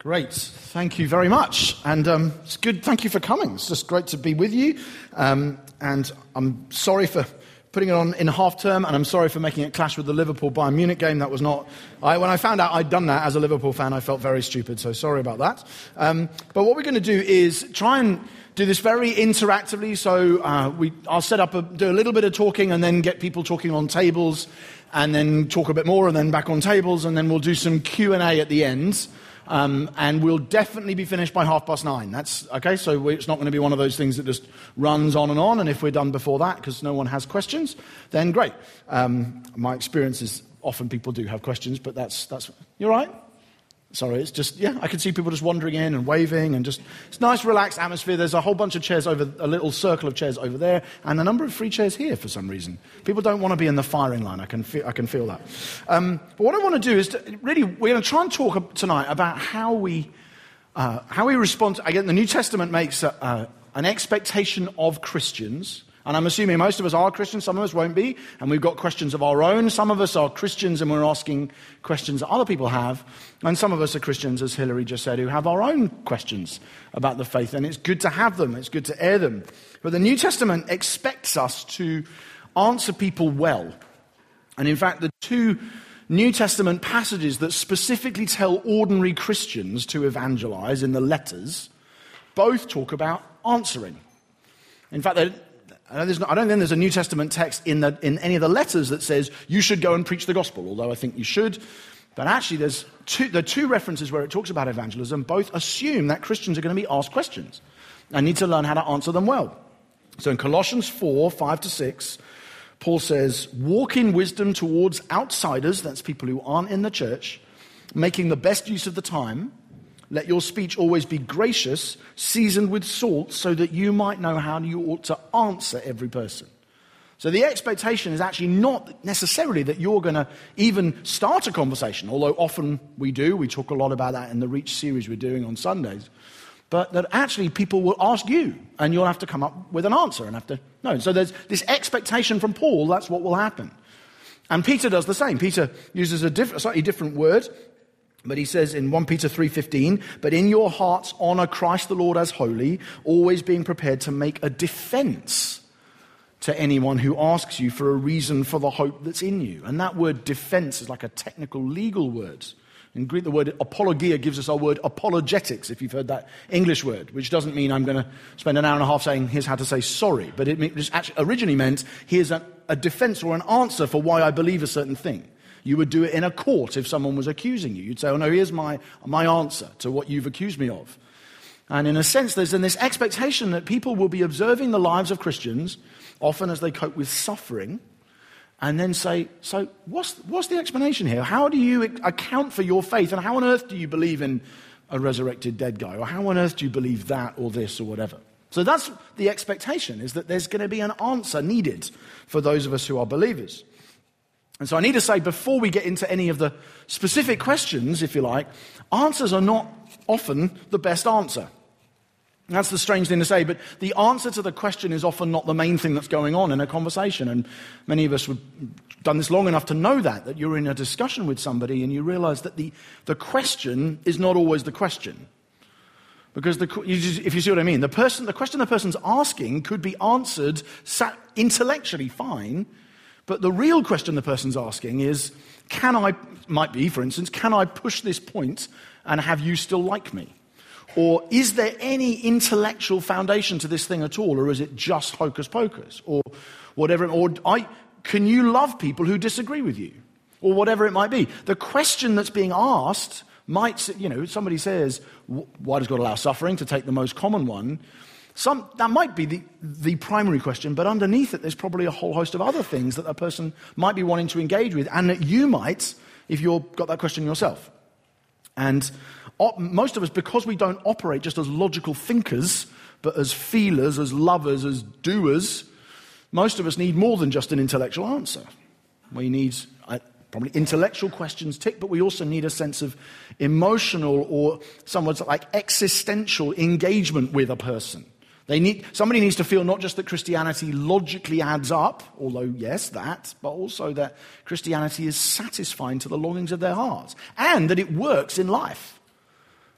Great. Thank you very much. And um, it's good. Thank you for coming. It's just great to be with you. Um, and I'm sorry for putting it on in half term, and I'm sorry for making it clash with the Liverpool Bayern Munich game. That was not. I, when I found out I'd done that as a Liverpool fan, I felt very stupid. So sorry about that. Um, but what we're going to do is try and do this very interactively. So uh, we, I'll set up, a, do a little bit of talking, and then get people talking on tables, and then talk a bit more, and then back on tables, and then we'll do some Q and A at the end. Um, and we'll definitely be finished by half past nine. That's okay. So we, it's not going to be one of those things that just runs on and on. And if we're done before that, because no one has questions, then great. Um, my experience is often people do have questions, but that's that's you're right. Sorry, it's just, yeah, I can see people just wandering in and waving and just, it's nice, relaxed atmosphere. There's a whole bunch of chairs over, a little circle of chairs over there, and a number of free chairs here for some reason. People don't want to be in the firing line. I can feel, I can feel that. Um, but what I want to do is to, really, we're going to try and talk tonight about how we, uh, how we respond. To, again, the New Testament makes a, uh, an expectation of Christians and I'm assuming most of us are Christians, some of us won't be, and we've got questions of our own. Some of us are Christians and we're asking questions that other people have. And some of us are Christians, as Hillary just said, who have our own questions about the faith. And it's good to have them, it's good to air them. But the New Testament expects us to answer people well. And in fact, the two New Testament passages that specifically tell ordinary Christians to evangelize in the letters both talk about answering. In fact, I don't, I don't think there's a New Testament text in, the, in any of the letters that says you should go and preach the gospel, although I think you should. But actually, there's two, there are two references where it talks about evangelism. Both assume that Christians are going to be asked questions and need to learn how to answer them well. So in Colossians 4 5 to 6, Paul says, Walk in wisdom towards outsiders, that's people who aren't in the church, making the best use of the time let your speech always be gracious, seasoned with salt, so that you might know how you ought to answer every person. So the expectation is actually not necessarily that you're going to even start a conversation, although often we do. We talk a lot about that in the Reach series we're doing on Sundays. But that actually people will ask you, and you'll have to come up with an answer and have to know. So there's this expectation from Paul, that's what will happen. And Peter does the same. Peter uses a, diff- slightly different word. But he says in 1 Peter 3:15, "But in your hearts honor Christ the Lord as holy, always being prepared to make a defense to anyone who asks you for a reason for the hope that's in you." And that word defense is like a technical legal word. In Greek, the word apologia gives us our word apologetics, if you've heard that English word, which doesn't mean I'm going to spend an hour and a half saying, here's how to say sorry. But it originally meant, here's a, a defense or an answer for why I believe a certain thing. You would do it in a court if someone was accusing you. You'd say, Oh, no, here's my, my answer to what you've accused me of. And in a sense, there's then this expectation that people will be observing the lives of Christians, often as they cope with suffering, and then say, So, what's, what's the explanation here? How do you account for your faith? And how on earth do you believe in a resurrected dead guy? Or how on earth do you believe that or this or whatever? So that's the expectation, is that there's going to be an answer needed for those of us who are believers. And so I need to say, before we get into any of the specific questions, if you like, answers are not often the best answer. That's the strange thing to say, but the answer to the question is often not the main thing that's going on in a conversation. And many of us have done this long enough to know that, that you're in a discussion with somebody and you realize that the, the question is not always the question. Because the, if you see what I mean, the, person, the question the person's asking could be answered intellectually fine, but the real question the person's asking is can I, might be, for instance, can I push this point and have you still like me? Or is there any intellectual foundation to this thing at all? Or is it just hocus pocus? Or whatever. Or I, can you love people who disagree with you? Or whatever it might be. The question that's being asked might, you know, somebody says, why does God allow suffering? To take the most common one. Some, that might be the, the primary question, but underneath it, there's probably a whole host of other things that a person might be wanting to engage with, and that you might, if you've got that question yourself. And most of us, because we don't operate just as logical thinkers, but as feelers, as lovers, as doers, most of us need more than just an intellectual answer. We need uh, probably intellectual questions tick, but we also need a sense of emotional or somewhat like existential engagement with a person. They need, somebody needs to feel not just that Christianity logically adds up, although, yes, that, but also that Christianity is satisfying to the longings of their hearts and that it works in life.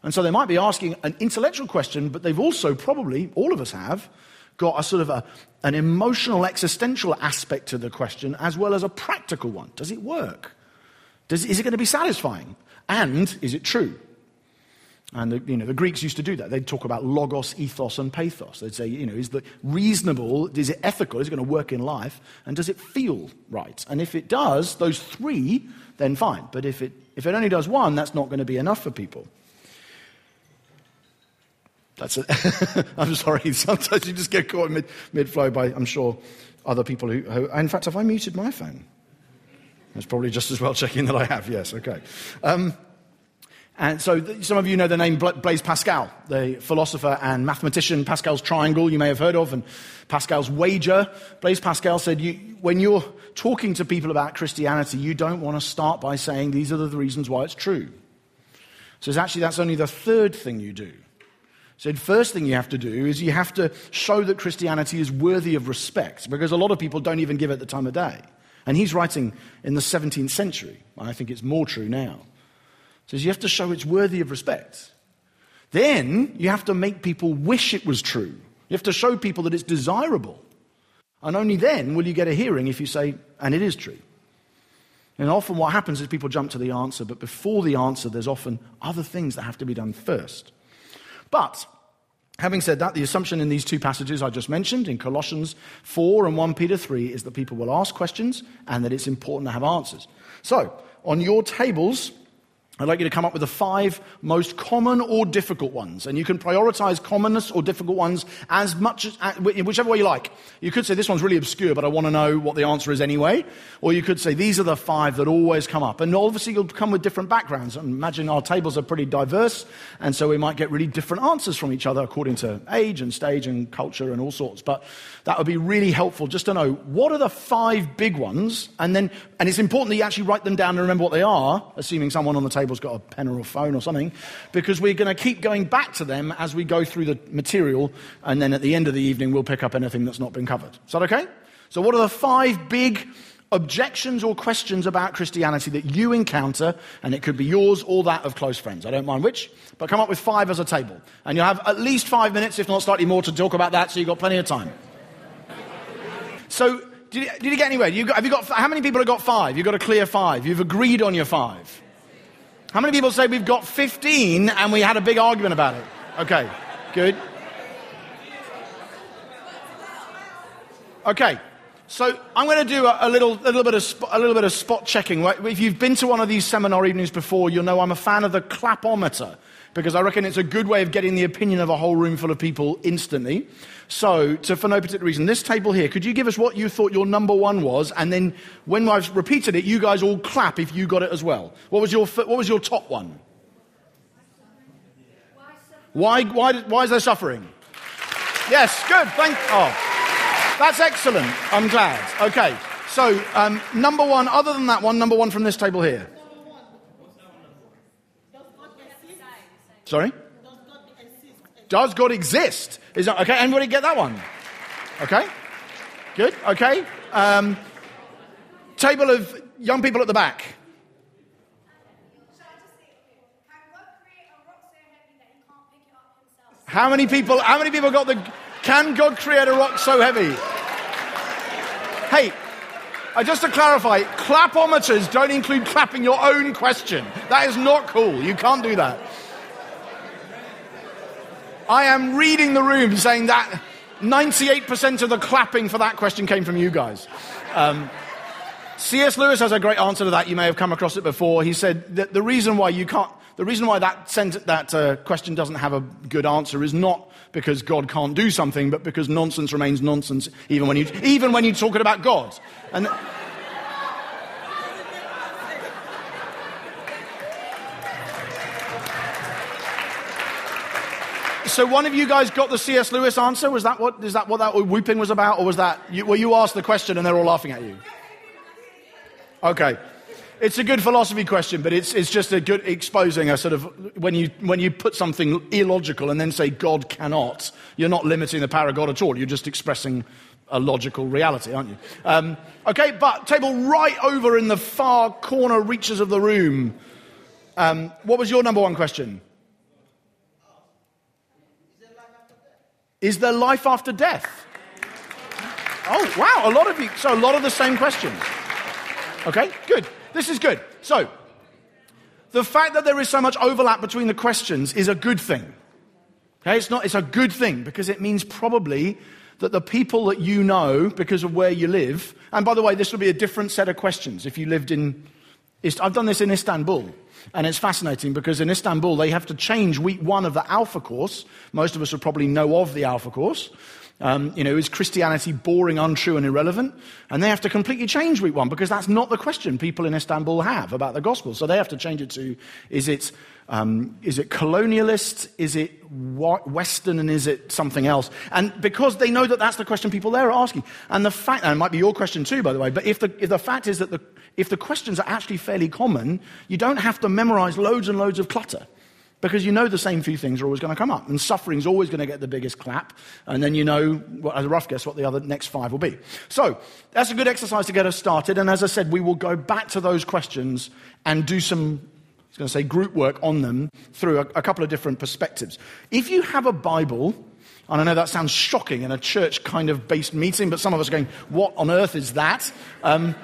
And so they might be asking an intellectual question, but they've also probably, all of us have, got a sort of a, an emotional, existential aspect to the question as well as a practical one. Does it work? Does, is it going to be satisfying? And is it true? And the, you know, the Greeks used to do that. They'd talk about logos, ethos, and pathos. They'd say, you know, is it reasonable? Is it ethical? Is it going to work in life? And does it feel right? And if it does, those three, then fine. But if it, if it only does one, that's not going to be enough for people. That's it. I'm sorry. Sometimes you just get caught mid, mid-flow by, I'm sure, other people who, who, In fact, have I muted my phone? It's probably just as well checking that I have. Yes, okay. Um, and so some of you know the name Blaise Pascal, the philosopher and mathematician, Pascal's triangle you may have heard of, and Pascal's wager. Blaise Pascal said, you, when you're talking to people about Christianity, you don't want to start by saying these are the reasons why it's true. So actually that's only the third thing you do. So the first thing you have to do is you have to show that Christianity is worthy of respect, because a lot of people don't even give it the time of day. And he's writing in the 17th century. I think it's more true now says you have to show it's worthy of respect. Then you have to make people wish it was true. You have to show people that it's desirable. And only then will you get a hearing if you say, and it is true. And often what happens is people jump to the answer, but before the answer, there's often other things that have to be done first. But having said that, the assumption in these two passages I just mentioned, in Colossians 4 and 1 Peter 3, is that people will ask questions and that it's important to have answers. So, on your tables, I'd like you to come up with the five most common or difficult ones. And you can prioritize commonness or difficult ones as much as, whichever way you like. You could say, this one's really obscure, but I want to know what the answer is anyway. Or you could say, these are the five that always come up. And obviously, you'll come with different backgrounds. And imagine our tables are pretty diverse, and so we might get really different answers from each other according to age and stage and culture and all sorts. But that would be really helpful just to know what are the five big ones, and then, and it's important that you actually write them down and remember what they are, assuming someone on the table table's got a pen or a phone or something, because we're going to keep going back to them as we go through the material, and then at the end of the evening, we'll pick up anything that's not been covered. Is that okay? So, what are the five big objections or questions about Christianity that you encounter, and it could be yours or that of close friends. I don't mind which, but come up with five as a table. And you'll have at least five minutes, if not slightly more, to talk about that, so you've got plenty of time. So, did you, did you get anywhere? You got, have you got, how many people have got five? You've got a clear five. You've agreed on your five. How many people say we've got 15 and we had a big argument about it? Okay, good. Okay, so I'm going to do a, a, little, a, little bit of a little bit of spot checking. If you've been to one of these seminar evenings before, you'll know I'm a fan of the clapometer because I reckon it's a good way of getting the opinion of a whole room full of people instantly. So, to, for no particular reason, this table here, could you give us what you thought your number one was? And then when I've repeated it, you guys all clap if you got it as well. What was your, what was your top one? Why, why, why is there suffering? Yes, good. Thank Oh, that's excellent. I'm glad. Okay. So, um, number one, other than that one, number one from this table here. Sorry? Does God exist? Is that okay? Anybody get that one? Okay? Good? Okay. Um, table of young people at the back. How many people? How many people got the? Can God create a rock so heavy? Hey, uh, just to clarify, clapometers don't include clapping your own question. That is not cool. You can't do that. I am reading the room saying that 98% of the clapping for that question came from you guys. Um, C.S. Lewis has a great answer to that. You may have come across it before. He said that the reason why you can't, the reason why that, that uh, question doesn't have a good answer is not because God can't do something, but because nonsense remains nonsense even when you, even when you're talking about God. And, so one of you guys got the C.S. Lewis answer? Was that what, is that what that whooping was about? Or was that, you, well, you asked the question and they're all laughing at you? Okay. It's a good philosophy question, but it's, it's just a good exposing a sort of, when you, when you put something illogical and then say God cannot, you're not limiting the power of God at all. You're just expressing a logical reality, aren't you? Um, okay, but table right over in the far corner reaches of the room. Um, what was your number one question? Is there life after death? Oh, wow, a lot of you. So, a lot of the same questions. Okay, good. This is good. So, the fact that there is so much overlap between the questions is a good thing. Okay, it's not, it's a good thing because it means probably that the people that you know because of where you live, and by the way, this will be a different set of questions if you lived in, I've done this in Istanbul. And it's fascinating because in Istanbul, they have to change week one of the Alpha course. Most of us would probably know of the Alpha course. Um, you know, is Christianity boring, untrue, and irrelevant? And they have to completely change week one because that's not the question people in Istanbul have about the gospel. So they have to change it to is it, um, is it colonialist? Is it Western? And is it something else? And because they know that that's the question people there are asking. And the fact, and it might be your question too, by the way, but if the, if the fact is that the, if the questions are actually fairly common, you don't have to memorize loads and loads of clutter. Because you know the same few things are always going to come up. And suffering is always going to get the biggest clap. And then you know, as a rough guess, what the other next five will be. So that's a good exercise to get us started. And as I said, we will go back to those questions and do some, I going to say, group work on them through a, a couple of different perspectives. If you have a Bible, and I know that sounds shocking in a church kind of based meeting, but some of us are going, what on earth is that? Um,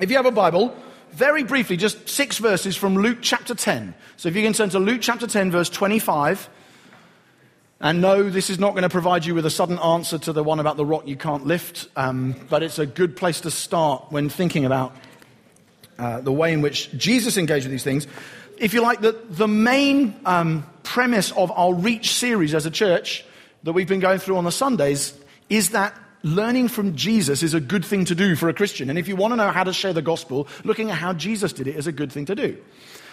if you have a Bible, very briefly, just six verses from Luke chapter 10. So if you can turn to Luke chapter 10, verse 25. And no, this is not going to provide you with a sudden answer to the one about the rock you can't lift, um, but it's a good place to start when thinking about uh, the way in which Jesus engaged with these things. If you like, the, the main um, premise of our Reach series as a church that we've been going through on the Sundays is that learning from Jesus is a good thing to do for a Christian. And if you want to know how to share the gospel, looking at how Jesus did it is a good thing to do.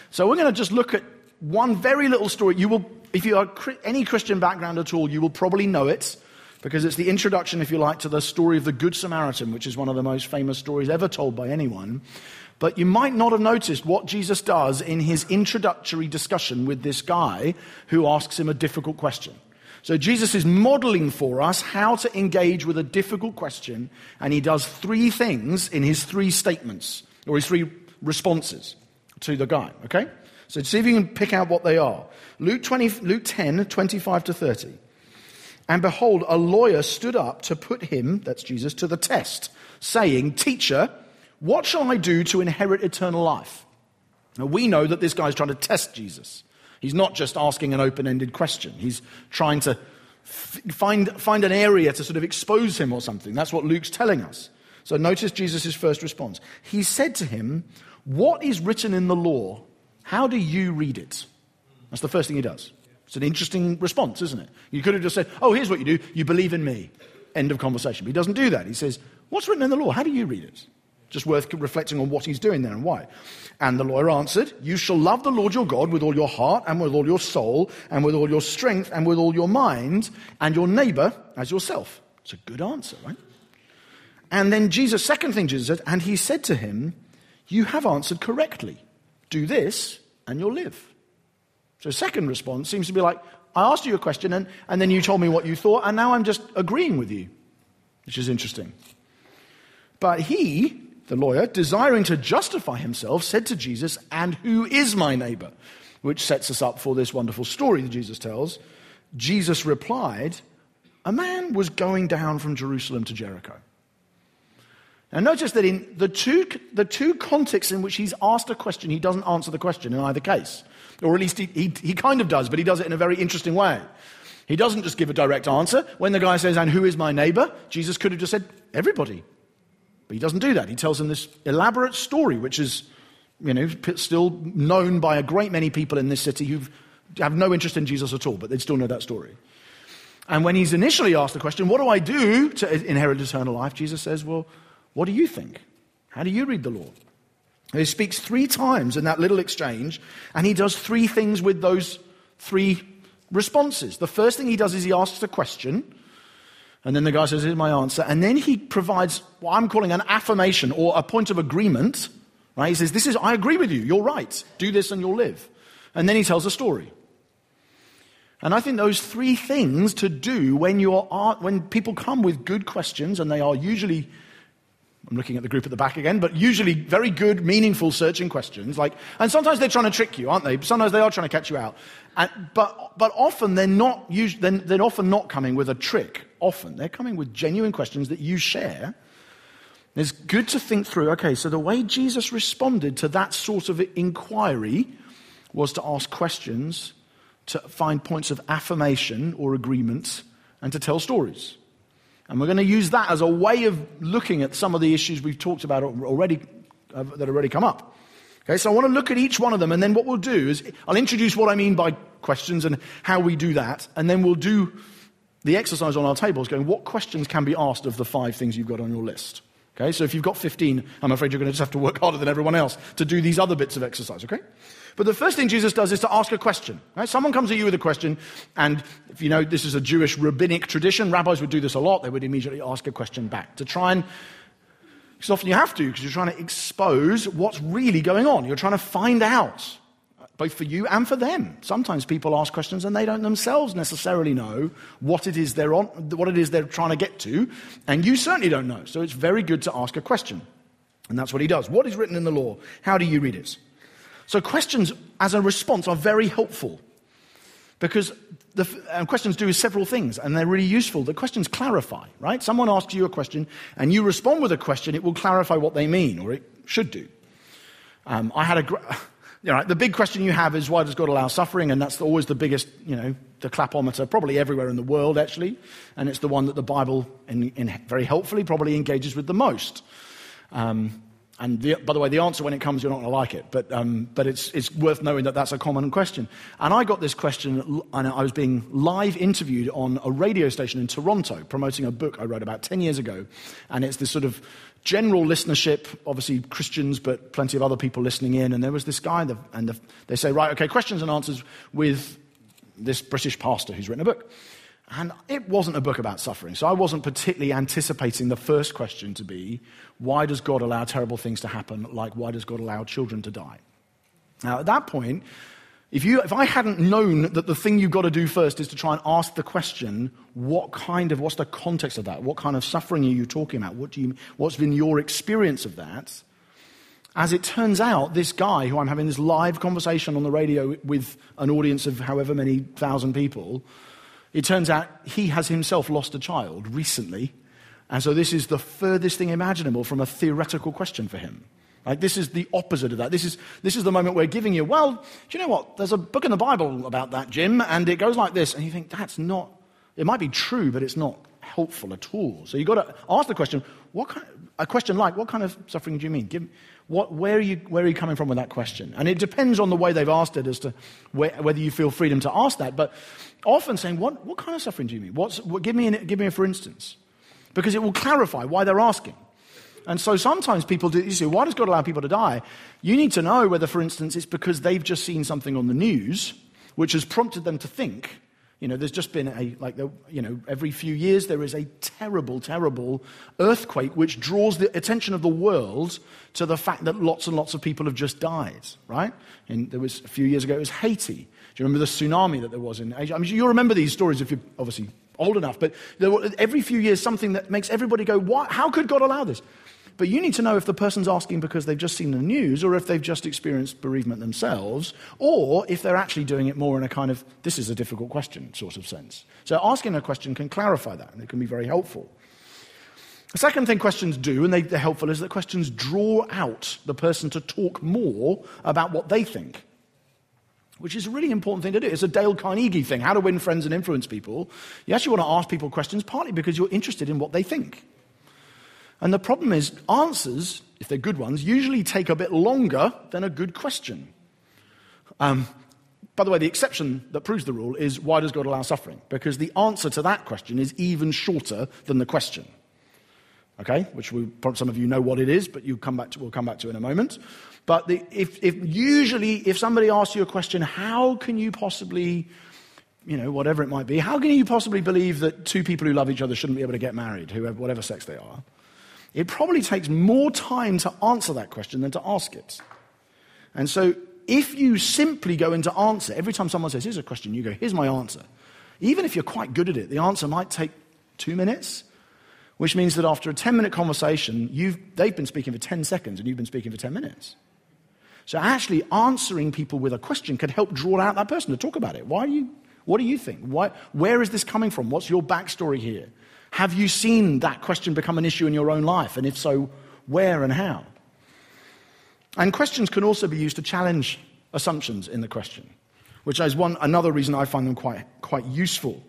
So we're going to just look at one very little story. You will, if you are any Christian background at all, you will probably know it because it's the introduction, if you like, to the story of the Good Samaritan, which is one of the most famous stories ever told by anyone. But you might not have noticed what Jesus does in his introductory discussion with this guy who asks him a difficult question. So Jesus is modeling for us how to engage with a difficult question, and he does three things in his three statements, or his three responses to the guy, okay? So see if you can pick out what they are. Luke, 20, Luke 10, 25 to 30. And behold, a lawyer stood up to put him, that's Jesus, to the test, saying, Teacher, what shall I do to inherit eternal life? Now we know that this guy's trying to test Jesus. He's not just asking an open ended question, he's trying to find, find an area to sort of expose him or something. That's what Luke's telling us. So notice Jesus' first response. He said to him, What is written in the law? How do you read it? That's the first thing he does. It's an interesting response, isn't it? You could have just said, Oh, here's what you do. You believe in me. End of conversation. But he doesn't do that. He says, What's written in the law? How do you read it? Just worth reflecting on what he's doing there and why. And the lawyer answered, You shall love the Lord your God with all your heart and with all your soul and with all your strength and with all your mind and your neighbor as yourself. It's a good answer, right? And then Jesus, second thing Jesus said, and he said to him, You have answered correctly. Do this and you'll live. So, second response seems to be like, I asked you a question and, and then you told me what you thought, and now I'm just agreeing with you, which is interesting. But he, the lawyer, desiring to justify himself, said to Jesus, And who is my neighbor? Which sets us up for this wonderful story that Jesus tells. Jesus replied, A man was going down from Jerusalem to Jericho. Now, notice that in the two, the two contexts in which he's asked a question, he doesn't answer the question in either case. Or at least he, he, he kind of does, but he does it in a very interesting way. He doesn't just give a direct answer. When the guy says, And who is my neighbor? Jesus could have just said, Everybody. But he doesn't do that. He tells them this elaborate story, which is, you know, still known by a great many people in this city who have no interest in Jesus at all, but they still know that story. And when he's initially asked the question, What do I do to inherit eternal life? Jesus says, Well, what do you think? How do you read the law? he speaks three times in that little exchange, and he does three things with those three responses. The first thing he does is he asks a question, and then the guy says, Here's my answer. And then he provides what I'm calling an affirmation or a point of agreement. Right? He says, This is, I agree with you. You're right. Do this and you'll live. And then he tells a story. And I think those three things to do when, you're, when people come with good questions, and they are usually I'm looking at the group at the back again, but usually very good, meaningful, searching questions. Like, and sometimes they're trying to trick you, aren't they? Sometimes they are trying to catch you out. And, but, but often they're not, they're often not coming with a trick. Often they're coming with genuine questions that you share. It's good to think through. Okay, so the way Jesus responded to that sort of inquiry was to ask questions, to find points of affirmation or agreement, and to tell stories. And we're going to use that as a way of looking at some of the issues we've talked about already uh, that have already come up. Okay, so I want to look at each one of them, and then what we'll do is I'll introduce what I mean by questions and how we do that, and then we'll do the exercise on our table is going, what questions can be asked of the five things you've got on your list? Okay, so if you've got 15, I'm afraid you're going to just have to work harder than everyone else to do these other bits of exercise, okay? But the first thing Jesus does is to ask a question. Right? Someone comes at you with a question, and if you know this is a Jewish rabbinic tradition, rabbis would do this a lot. They would immediately ask a question back to try and, because often you have to, because you're trying to expose what's really going on. You're trying to find out, both for you and for them. Sometimes people ask questions and they don't themselves necessarily know what it is they're on, what it is they're trying to get to, and you certainly don't know. So it's very good to ask a question. And that's what he does. What is written in the law? How do you read it? So, questions as a response are very helpful because the questions do several things and they're really useful. The questions clarify, right? Someone asks you a question and you respond with a question, it will clarify what they mean, or it should do. Um, I had a. You know, the big question you have is why does God allow suffering? And that's always the biggest, you know, the clapometer, probably everywhere in the world, actually. And it's the one that the Bible, in, in very helpfully, probably engages with the most. Um, and the, by the way, the answer when it comes, you're not going to like it, but, um, but it's, it's worth knowing that that's a common question. And I got this question, and I was being live interviewed on a radio station in Toronto promoting a book I wrote about 10 years ago. And it's this sort of general listenership, obviously Christians, but plenty of other people listening in. And there was this guy, and the, they say, right, okay, questions and answers with this British pastor who's written a book. And it wasn't a book about suffering. So I wasn't particularly anticipating the first question to be why does God allow terrible things to happen? Like, why does God allow children to die? Now, at that point, if, you, if I hadn't known that the thing you've got to do first is to try and ask the question, what kind of, what's the context of that? What kind of suffering are you talking about? What do you, what's been your experience of that? As it turns out, this guy who I'm having this live conversation on the radio with an audience of however many thousand people, it turns out he has himself lost a child recently. And so this is the furthest thing imaginable from a theoretical question for him. This is the opposite of that. This is, this is the moment we're giving you, well, do you know what? There's a book in the Bible about that, Jim, and it goes like this. And you think, that's not, it might be true, but it's not helpful at all. So you've got to ask the question, what kind, a question like, what kind of suffering do you mean? Give, what, where, are you, where are you coming from with that question? And it depends on the way they've asked it as to where, whether you feel freedom to ask that. But often saying, what, what kind of suffering do you mean? What's, what, give, me an, give me a for instance. Because it will clarify why they're asking. And so sometimes people do, you say, why does God allow people to die? You need to know whether, for instance, it's because they've just seen something on the news which has prompted them to think you know, there's just been a, like, the, you know, every few years there is a terrible, terrible earthquake which draws the attention of the world to the fact that lots and lots of people have just died, right? And there was a few years ago, it was Haiti. Do you remember the tsunami that there was in Asia? I mean, you'll remember these stories if you're obviously old enough, but were, every few years something that makes everybody go, what? how could God allow this? But you need to know if the person's asking because they've just seen the news or if they've just experienced bereavement themselves or if they're actually doing it more in a kind of, this is a difficult question sort of sense. So asking a question can clarify that and it can be very helpful. The second thing questions do, and they, are helpful, is that questions draw out the person to talk more about what they think, which is a really important thing to do. It's a Dale Carnegie thing, how to win friends and influence people. You actually want to ask people questions partly because you're interested in what they think. And the problem is, answers, if they're good ones, usually take a bit longer than a good question. Um, by the way, the exception that proves the rule is why does God allow suffering? Because the answer to that question is even shorter than the question. Okay, which we, some of you know what it is, but you come back to, we'll come back to in a moment. But the, if, if usually, if somebody asks you a question, how can you possibly, you know, whatever it might be, how can you possibly believe that two people who love each other shouldn't be able to get married, whoever, whatever sex they are? It probably takes more time to answer that question than to ask it. And so, if you simply go into answer, every time someone says, Here's a question, you go, Here's my answer. Even if you're quite good at it, the answer might take two minutes. which means that after a 10 minute conversation, they've been speaking for 10 seconds and you've been speaking for 10 minutes. So actually answering people with a question could help draw out that person to talk about it. Why do you, what do you think? Why, where is this coming from? What's your backstory here? Have you seen that question become an issue in your own life? And if so, where and how? And questions can also be used to challenge assumptions in the question, which is one, another reason I find them quite, quite useful.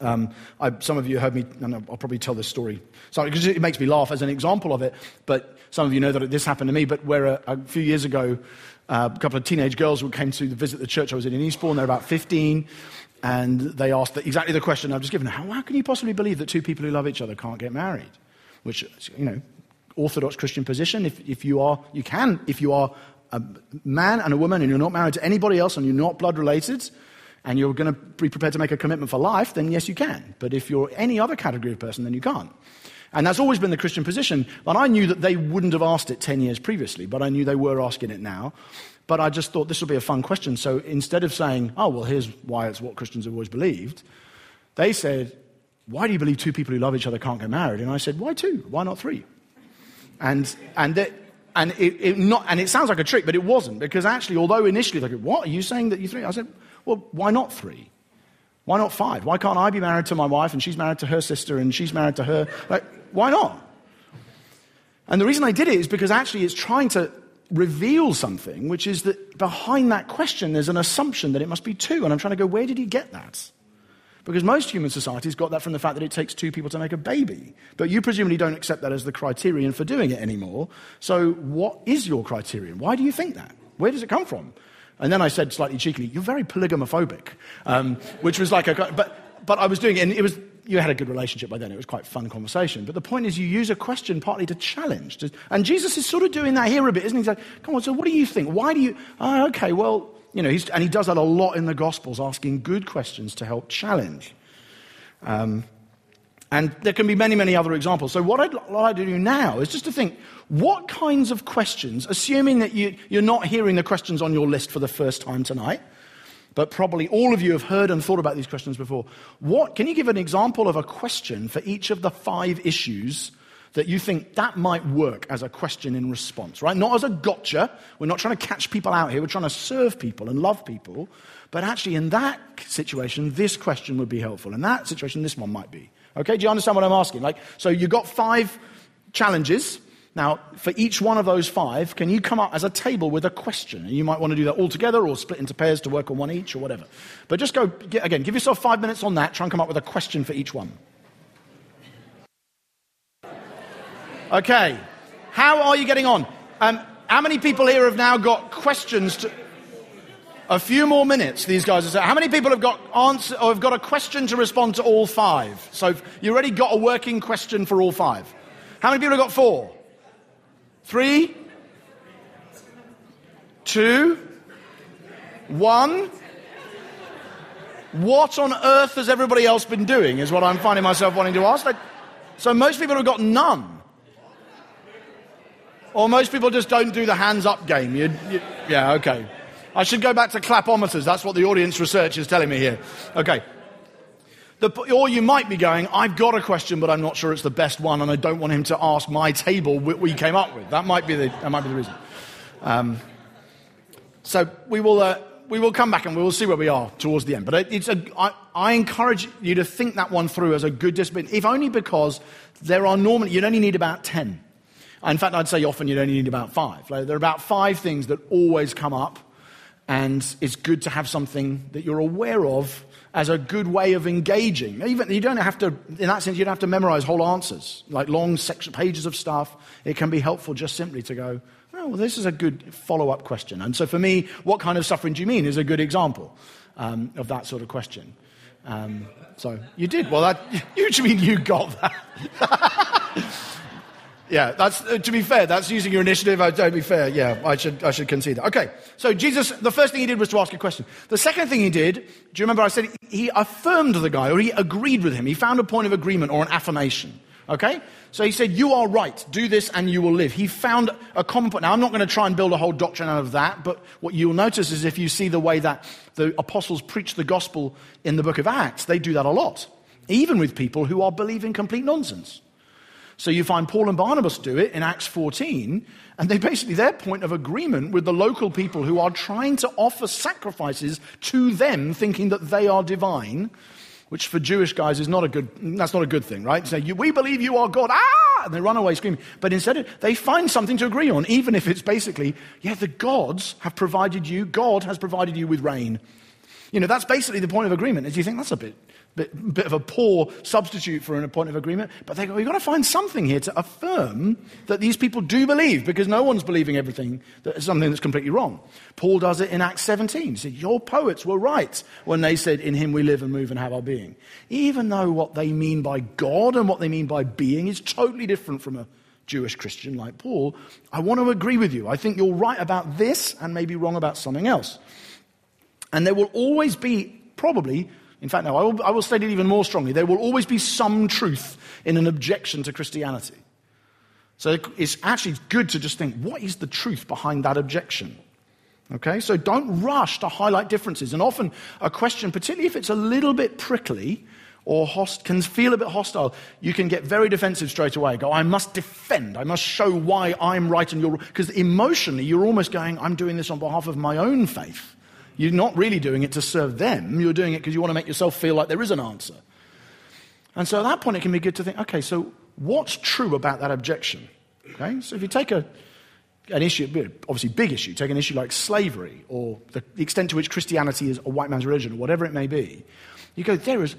Um, I, some of you heard me, and I'll probably tell this story. Sorry, because it makes me laugh as an example of it. But some of you know that this happened to me. But where a, a few years ago, uh, a couple of teenage girls came to visit the church I was in in Eastbourne. They're about 15, and they asked exactly the question I've just given. How, how can you possibly believe that two people who love each other can't get married? Which, you know, orthodox Christian position. If, if you are, you can. If you are a man and a woman and you're not married to anybody else and you're not blood related, and you're going to be prepared to make a commitment for life, then yes, you can. But if you're any other category of person, then you can't. And that's always been the Christian position. But I knew that they wouldn't have asked it 10 years previously, but I knew they were asking it now. But I just thought this would be a fun question. So instead of saying, oh, well, here's why it's what Christians have always believed, they said, why do you believe two people who love each other can't get married? And I said, why two? Why not three? And, and, they, and, it, it not, and it sounds like a trick, but it wasn't. Because actually, although initially go, what? Are you saying that you three? I said, well, why not three? Why not five? Why can't I be married to my wife and she's married to her sister and she's married to her? Like, why not? And the reason I did it is because actually it's trying to reveal something, which is that behind that question there's an assumption that it must be two. And I'm trying to go, where did he get that? Because most human societies got that from the fact that it takes two people to make a baby. But you presumably don't accept that as the criterion for doing it anymore. So, what is your criterion? Why do you think that? Where does it come from? And then I said slightly cheekily, You're very polygamophobic, um, which was like a. But, but I was doing it, and it was. You had a good relationship by then. It was quite fun conversation. But the point is, you use a question partly to challenge. To, and Jesus is sort of doing that here a bit, isn't he? He's like, Come on, so what do you think? Why do you. Oh, okay, well, you know, and he does that a lot in the Gospels, asking good questions to help challenge. Um, and there can be many, many other examples. So, what I'd like to do now is just to think what kinds of questions, assuming that you, you're not hearing the questions on your list for the first time tonight, but probably all of you have heard and thought about these questions before. What, can you give an example of a question for each of the five issues that you think that might work as a question in response, right? Not as a gotcha. We're not trying to catch people out here. We're trying to serve people and love people. But actually, in that situation, this question would be helpful. In that situation, this one might be. Okay, do you understand what I'm asking? Like, so you've got five challenges. Now, for each one of those five, can you come up as a table with a question? And you might want to do that all together or split into pairs to work on one each or whatever. But just go, again, give yourself five minutes on that. Try and come up with a question for each one. Okay, how are you getting on? Um, how many people here have now got questions to. A few more minutes, these guys are saying. How many people have got answer or have got a question to respond to all five? So you already got a working question for all five. How many people have got four? Three? Two? One? What on earth has everybody else been doing, is what I'm finding myself wanting to ask. So most people have got none. Or most people just don't do the hands up game. You, you, yeah, okay. I should go back to clapometers. That's what the audience research is telling me here. Okay. The, or you might be going, I've got a question, but I'm not sure it's the best one, and I don't want him to ask my table what we came up with. That might be the, that might be the reason. Um, so we will, uh, we will come back and we will see where we are towards the end. But it's a, I, I encourage you to think that one through as a good discipline, if only because there are normally, you'd only need about 10. In fact, I'd say often you'd only need about five. Like, there are about five things that always come up and it's good to have something that you're aware of as a good way of engaging. Even you don't have to, in that sense, you don't have to memorize whole answers, like long section, pages of stuff. It can be helpful just simply to go, oh, well, this is a good follow-up question. And so for me, what kind of suffering do you mean is a good example um, of that sort of question. Um, so you did. Well, that, you mean you got that. Yeah, that's, uh, to be fair, that's using your initiative. Uh, to be fair, yeah, I should, I should concede that. Okay, so Jesus, the first thing he did was to ask a question. The second thing he did, do you remember I said he affirmed the guy, or he agreed with him. He found a point of agreement or an affirmation. Okay? So he said, You are right. Do this and you will live. He found a common point. Now, I'm not going to try and build a whole doctrine out of that, but what you'll notice is if you see the way that the apostles preach the gospel in the book of Acts, they do that a lot, even with people who are believing complete nonsense. So you find Paul and Barnabas do it in Acts 14, and they basically, their point of agreement with the local people who are trying to offer sacrifices to them, thinking that they are divine, which for Jewish guys is not a good, that's not a good thing, right? Say, we believe you are God, ah! And they run away screaming. But instead, they find something to agree on, even if it's basically, yeah, the gods have provided you, God has provided you with rain. You know, that's basically the point of agreement, is you think that's a bit bit, bit of a poor substitute for an point of agreement. But they go, we've got to find something here to affirm that these people do believe, because no one's believing everything that something that's completely wrong. Paul does it in Acts 17. He said, Your poets were right when they said, In him we live and move and have our being. Even though what they mean by God and what they mean by being is totally different from a Jewish Christian like Paul, I want to agree with you. I think you're right about this and maybe wrong about something else. And there will always be, probably, in fact, no, I will, I will state it even more strongly. There will always be some truth in an objection to Christianity. So it's actually good to just think, what is the truth behind that objection? Okay, so don't rush to highlight differences. And often a question, particularly if it's a little bit prickly or host, can feel a bit hostile, you can get very defensive straight away. Go, I must defend. I must show why I'm right and you're wrong. Because emotionally, you're almost going, I'm doing this on behalf of my own faith. You're not really doing it to serve them. You're doing it because you want to make yourself feel like there is an answer. And so at that point, it can be good to think, okay, so what's true about that objection? Okay, so if you take a, an issue, obviously big issue, take an issue like slavery or the, the extent to which Christianity is a white man's religion or whatever it may be, you go, there is,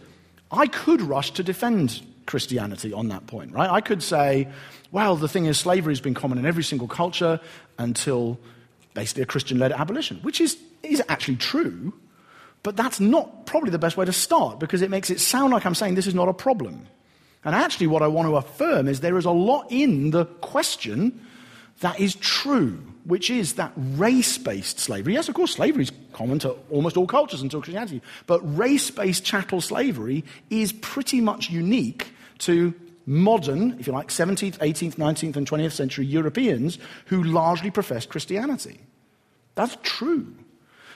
I could rush to defend Christianity on that point, right? I could say, well, the thing is, slavery has been common in every single culture until basically a Christian led abolition, which is, is actually true, but that's not probably the best way to start because it makes it sound like I'm saying this is not a problem. And actually, what I want to affirm is there is a lot in the question that is true, which is that race based slavery. Yes, of course, slavery is common to almost all cultures until Christianity, but race based chattel slavery is pretty much unique to modern, if you like, 17th, 18th, 19th, and 20th century Europeans who largely professed Christianity. That's true.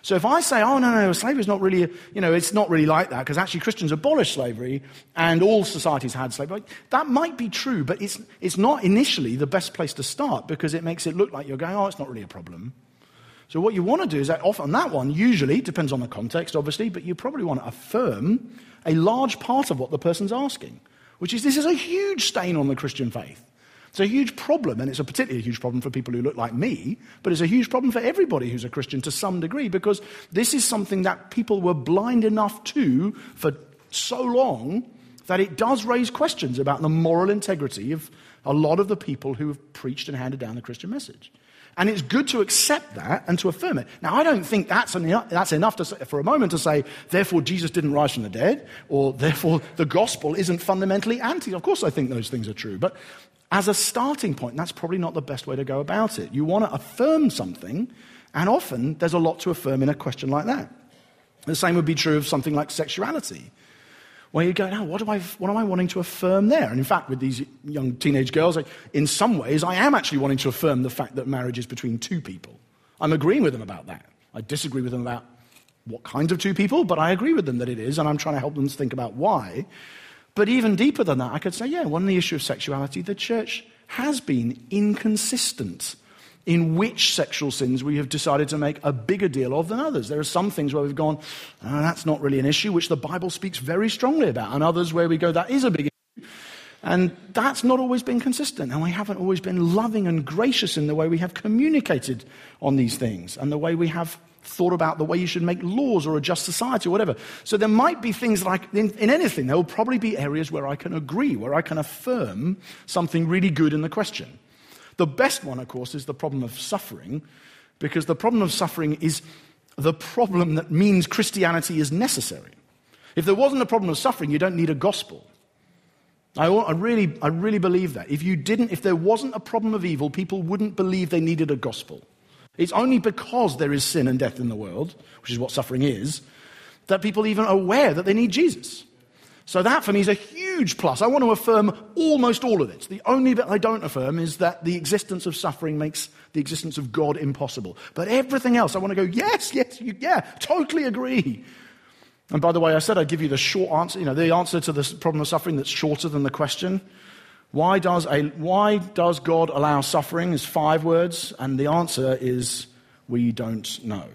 So if I say, oh, no, no, slavery is not really, you know, it's not really like that, because actually Christians abolished slavery and all societies had slavery, that might be true, but it's, it's not initially the best place to start because it makes it look like you're going, oh, it's not really a problem. So what you want to do is that often that one, usually, depends on the context, obviously, but you probably want to affirm a large part of what the person's asking which is this is a huge stain on the Christian faith. It's a huge problem, and it's a particularly huge problem for people who look like me, but it's a huge problem for everybody who's a Christian to some degree because this is something that people were blind enough to for so long that it does raise questions about the moral integrity of a lot of the people who have preached and handed down the Christian message. And it's good to accept that and to affirm it. Now, I don't think that's, enough, that's enough to say, for a moment to say, therefore, Jesus didn't rise from the dead, or therefore, the gospel isn't fundamentally anti. Of course, I think those things are true. But as a starting point, that's probably not the best way to go about it. You want to affirm something, and often there's a lot to affirm in a question like that. The same would be true of something like sexuality where you go, now, what, do I, what am I wanting to affirm there? And in fact, with these young teenage girls, in some ways, I am actually wanting to affirm the fact that marriage is between two people. I'm agreeing with them about that. I disagree with them about what kinds of two people, but I agree with them that it is, and I'm trying to help them think about why. But even deeper than that, I could say, yeah, on the issue of sexuality, the church has been inconsistent in which sexual sins we have decided to make a bigger deal of than others. There are some things where we've gone, oh, that's not really an issue, which the Bible speaks very strongly about, and others where we go, that is a big issue. And that's not always been consistent, and we haven't always been loving and gracious in the way we have communicated on these things, and the way we have thought about the way you should make laws or adjust society or whatever. So there might be things like, in, in anything, there will probably be areas where I can agree, where I can affirm something really good in the question. The best one, of course, is the problem of suffering, because the problem of suffering is the problem that means Christianity is necessary. If there wasn't a problem of suffering, you don't need a gospel. I, I, really, I really believe that. If you didn't, if there wasn't a problem of evil, people wouldn't believe they needed a gospel. It's only because there is sin and death in the world, which is what suffering is, that people even are aware that they need Jesus. So that for me is a huge plus. I want to affirm almost all of it. The only bit I don't affirm is that the existence of suffering makes the existence of God impossible. But everything else, I want to go, yes, yes, yeah, totally agree. And by the way, I said I'd give you the short answer, you know, the answer to the problem of suffering that's shorter than the question. Why does, a, why does God allow suffering? Is five words, and the answer is we don't know.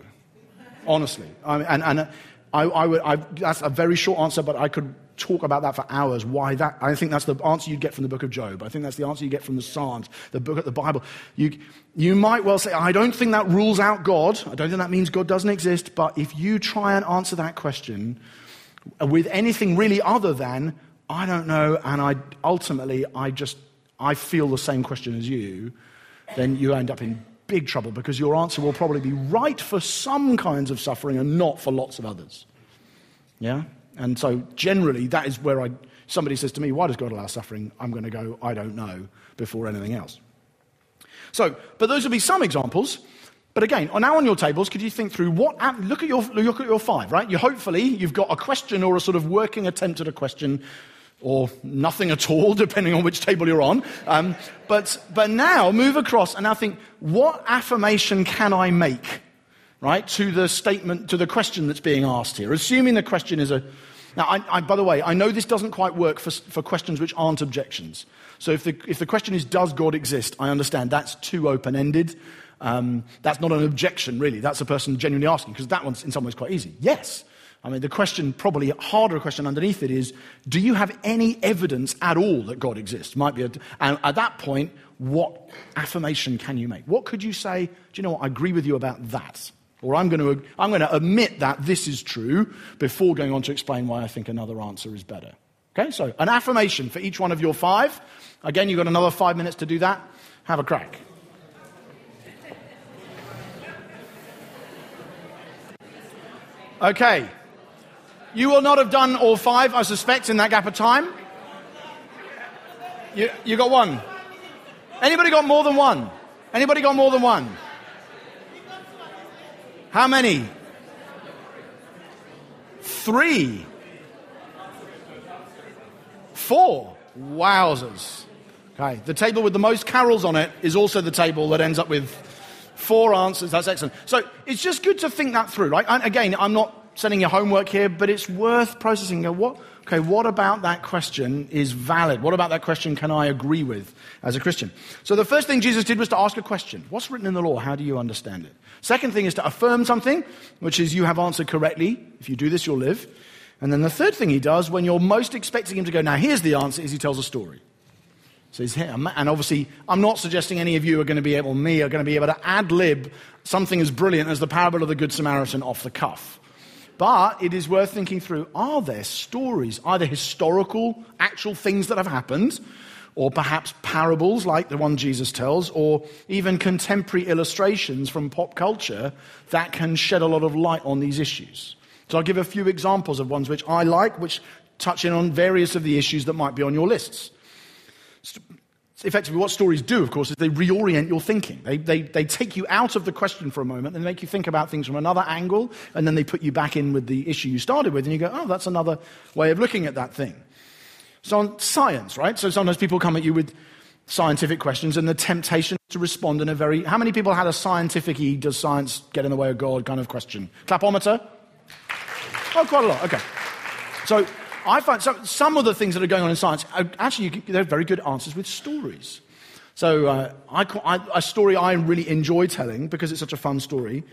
Honestly. I mean, and, and uh, I, I would, I, that's a very short answer, but I could talk about that for hours. Why that? I think that's the answer you'd get from the book of Job. I think that's the answer you get from the Psalms, the book of the Bible. You, you might well say, I don't think that rules out God. I don't think that means God doesn't exist. But if you try and answer that question with anything really other than, I don't know, and I ultimately, I just, I feel the same question as you, then you end up in big trouble because your answer will probably be right for some kinds of suffering and not for lots of others. Yeah? And so generally, that is where I, somebody says to me, Why does God allow suffering? I'm going to go, I don't know, before anything else. So, but those would be some examples. But again, now on your tables, could you think through what, look at your, look at your five, right? You hopefully, you've got a question or a sort of working attempt at a question or nothing at all, depending on which table you're on. Um, but, but now move across and now think, what affirmation can I make right, to the statement, to the question that's being asked here, assuming the question is a. Now, I, I, by the way, I know this doesn't quite work for, for questions which aren't objections. So if the, if the question is, does God exist? I understand that's too open ended. Um, that's not an objection, really. That's a person genuinely asking, because that one's in some ways quite easy. Yes. I mean, the question, probably harder question underneath it is, do you have any evidence at all that God exists? Might be a, and at that point, what affirmation can you make? What could you say? Do you know what? I agree with you about that. Or I'm going, to, I'm going to admit that this is true before going on to explain why I think another answer is better. Okay, so an affirmation for each one of your five. Again, you've got another five minutes to do that. Have a crack. Okay. You will not have done all five, I suspect, in that gap of time. You, you got one. Anybody got more than one? Anybody got more than one? How many? Three. Four. Wowzers. Okay, the table with the most carols on it is also the table that ends up with four answers. That's excellent. So it's just good to think that through, right? And again, I'm not sending you homework here, but it's worth processing. What, okay, what about that question is valid? What about that question can I agree with as a Christian? So the first thing Jesus did was to ask a question. What's written in the law? How do you understand it? Second thing is to affirm something, which is you have answered correctly. If you do this, you'll live. And then the third thing he does when you're most expecting him to go, now here's the answer, is he tells a story. So he's here. And obviously, I'm not suggesting any of you are going to be able, me, are going to be able to ad lib something as brilliant as the parable of the Good Samaritan off the cuff. But it is worth thinking through are there stories, either historical, actual things that have happened, or perhaps parables like the one Jesus tells, or even contemporary illustrations from pop culture that can shed a lot of light on these issues. So I'll give a few examples of ones which I like, which touch in on various of the issues that might be on your lists. Effectively, what stories do, of course, is they reorient your thinking. They, they, they take you out of the question for a moment and make you think about things from another angle, and then they put you back in with the issue you started with, and you go, oh, that's another way of looking at that thing. So on science, right? So sometimes people come at you with scientific questions and the temptation to respond in a very how many people had a scientific does science get in the way of God kind of question? Clapometer? Oh, quite a lot. Okay. So I find some, some of the things that are going on in science actually they're very good answers with stories. So uh, I, I, a story I really enjoy telling because it's such a fun story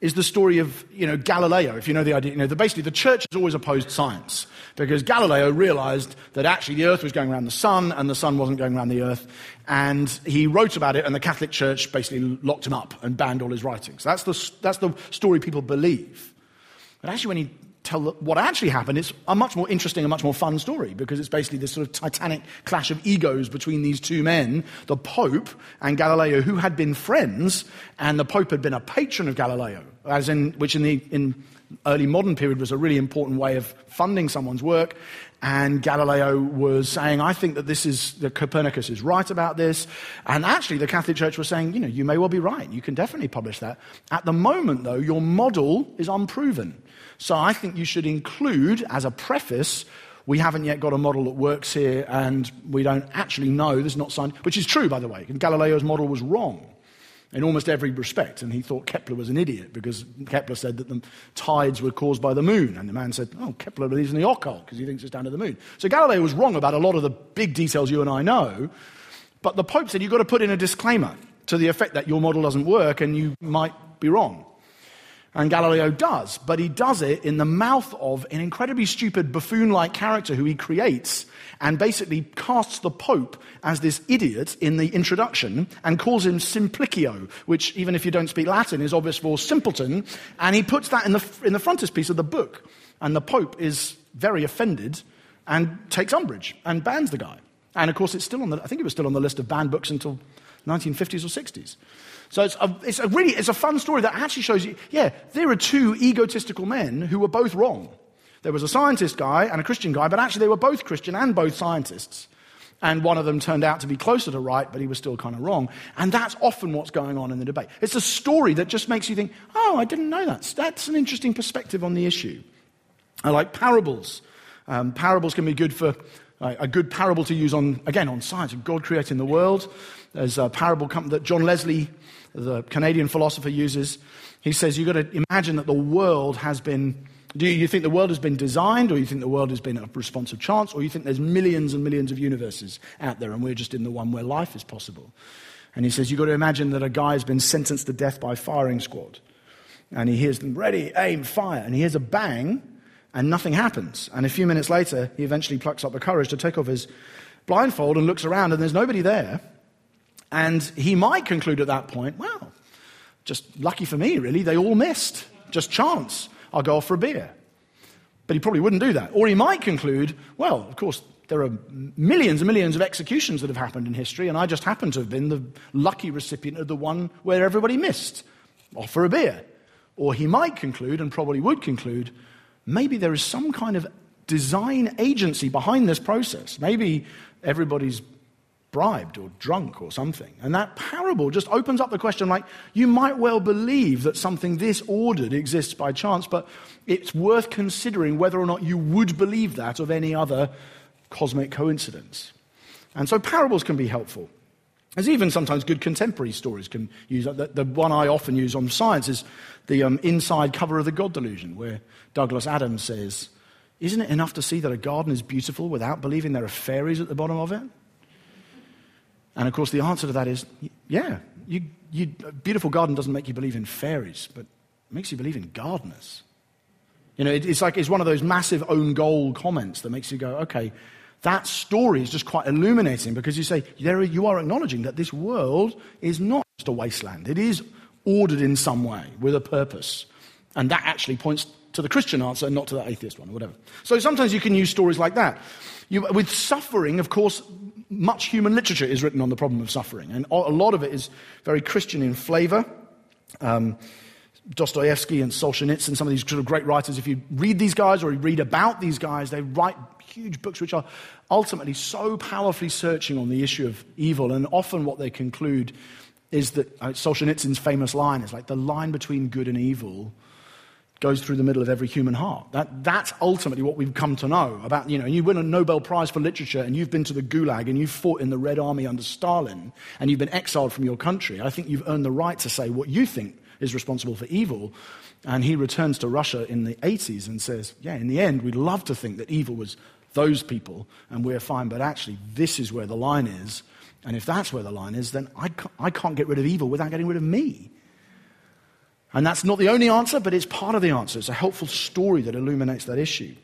is the story of you know, Galileo, if you know the idea. You know, the, basically, the church has always opposed science because Galileo realized that actually the earth was going around the sun and the sun wasn't going around the earth. And he wrote about it, and the Catholic Church basically locked him up and banned all his writings. That's the, that's the story people believe. But actually, when he tell what actually happened, it's a much more interesting and much more fun story because it's basically this sort of titanic clash of egos between these two men, the Pope and Galileo, who had been friends, and the Pope had been a patron of Galileo, as in, which in the in early modern period was a really important way of funding someone's work. And Galileo was saying, I think that this is, that Copernicus is right about this. And actually, the Catholic Church was saying, you know, you may well be right. You can definitely publish that. At the moment, though, your model is unproven. So I think you should include as a preface we haven't yet got a model that works here and we don't actually know, this is not signed, which is true, by the way. Galileo's model was wrong. in almost every respect. And he thought Kepler was an idiot because Kepler said that the tides were caused by the moon. And the man said, Oh, Kepler believes in the occult because he thinks it's down to the moon. So Galileo was wrong about a lot of the big details you and I know. But the Pope said, You've got to put in a disclaimer to the effect that your model doesn't work and you might be wrong. And Galileo does, but he does it in the mouth of an incredibly stupid buffoon like character who he creates and basically casts the Pope as this idiot in the introduction and calls him Simplicio, which, even if you don't speak Latin, is obvious for simpleton. And he puts that in the, in the frontispiece of the book. And the Pope is very offended and takes umbrage and bans the guy. And of course, it's still on the, I think it was still on the list of banned books until 1950s or 60s. So it's a, it's a really it's a fun story that actually shows you, yeah, there are two egotistical men who were both wrong. There was a scientist guy and a Christian guy, but actually they were both Christian and both scientists. And one of them turned out to be closer to right, but he was still kind of wrong. And that's often what's going on in the debate. It's a story that just makes you think, oh, I didn't know that. That's an interesting perspective on the issue. I like parables. Um, parables can be good for uh, a good parable to use on, again, on science, God creating the world. There's a parable that John Leslie, the Canadian philosopher, uses. He says, You've got to imagine that the world has been. Do you think the world has been designed, or you think the world has been a response of chance, or you think there's millions and millions of universes out there and we're just in the one where life is possible? And he says, You've got to imagine that a guy has been sentenced to death by firing squad. And he hears them, ready, aim, fire. And he hears a bang, and nothing happens. And a few minutes later, he eventually plucks up the courage to take off his blindfold and looks around, and there's nobody there. And he might conclude at that point, well, just lucky for me, really. They all missed. Just chance. I'll go off for a beer. But he probably wouldn't do that. Or he might conclude, well, of course, there are millions and millions of executions that have happened in history, and I just happen to have been the lucky recipient of the one where everybody missed. Off for a beer. Or he might conclude, and probably would conclude, maybe there is some kind of design agency behind this process. Maybe everybody's bribed or drunk or something. And that parable just opens up the question like, you might well believe that something this ordered exists by chance, but it's worth considering whether or not you would believe that of any other cosmic coincidence. And so parables can be helpful. There's even sometimes good contemporary stories can use. The, the one I often use on science is the um, inside cover of the God Delusion, where Douglas Adams says, Isn't it enough to see that a garden is beautiful without believing there are fairies at the bottom of it? And of course, the answer to that is yeah, you, you, a beautiful garden doesn't make you believe in fairies, but it makes you believe in gardeners. You know, it, it's like it's one of those massive own goal comments that makes you go, okay, that story is just quite illuminating because you say, there you are acknowledging that this world is not just a wasteland. It is ordered in some way with a purpose. And that actually points to the Christian answer not to the atheist one or whatever. So sometimes you can use stories like that. You, with suffering, of course, much human literature is written on the problem of suffering, and a lot of it is very Christian in flavor. Um, Dostoevsky and Solzhenitsyn, some of these sort of great writers, if you read these guys or you read about these guys, they write huge books which are ultimately so powerfully searching on the issue of evil. And often what they conclude is that uh, Solzhenitsyn's famous line is like the line between good and evil goes through the middle of every human heart. That, that's ultimately what we've come to know about, you know, you win a Nobel Prize for Literature and you've been to the Gulag and you've fought in the Red Army under Stalin and you've been exiled from your country. I think you've earned the right to say what you think is responsible for evil. And he returns to Russia in the 80s and says, yeah, in the end, we'd love to think that evil was those people and we're fine, but actually, this is where the line is. And if that's where the line is, then I can't, I can't get rid of evil without getting rid of me. And that's not the only answer, but it's part of the answer. It's a helpful story that illuminates that issue.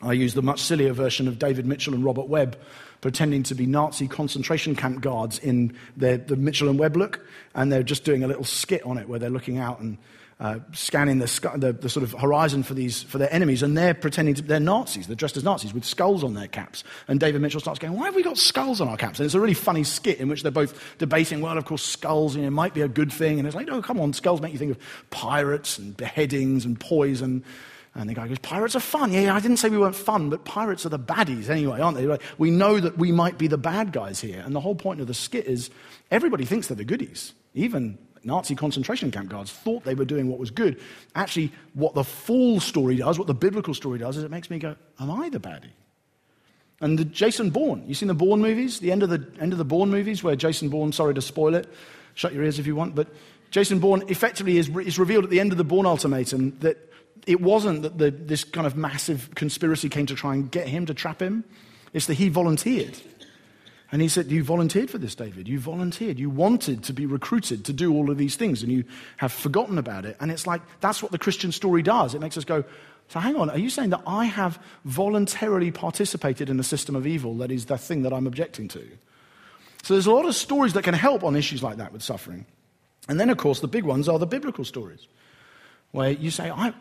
I use the much sillier version of David Mitchell and Robert Webb pretending to be Nazi concentration camp guards in their, the Mitchell and Webb look, and they're just doing a little skit on it where they're looking out and uh, scanning the, the, the, sort of horizon for, these, for their enemies, and they're pretending to, they're Nazis. They're dressed as Nazis with skulls on their caps. And David Mitchell starts going, Why have we got skulls on our caps? And it's a really funny skit in which they're both debating, well, of course, skulls you know, might be a good thing. And it's like, oh, come on, skulls make you think of pirates and beheadings and poison. And the guy goes, Pirates are fun. Yeah, I didn't say we weren't fun, but pirates are the baddies anyway, aren't they? We know that we might be the bad guys here. And the whole point of the skit is everybody thinks they're the goodies. Even Nazi concentration camp guards thought they were doing what was good. Actually, what the full story does, what the biblical story does, is it makes me go, Am I the baddie? And the Jason Bourne, you seen the Bourne movies? The end of the, end of the Bourne movies, where Jason Bourne, sorry to spoil it, shut your ears if you want. But Jason Bourne effectively is, is revealed at the end of the Bourne ultimatum that it wasn't that the, this kind of massive conspiracy came to try and get him, to trap him. It's that he volunteered. And he said, You volunteered for this, David. You volunteered. You wanted to be recruited to do all of these things, and you have forgotten about it. And it's like, that's what the Christian story does. It makes us go, So hang on, are you saying that I have voluntarily participated in a system of evil that is the thing that I'm objecting to? So there's a lot of stories that can help on issues like that with suffering. And then, of course, the big ones are the biblical stories, where you say, I,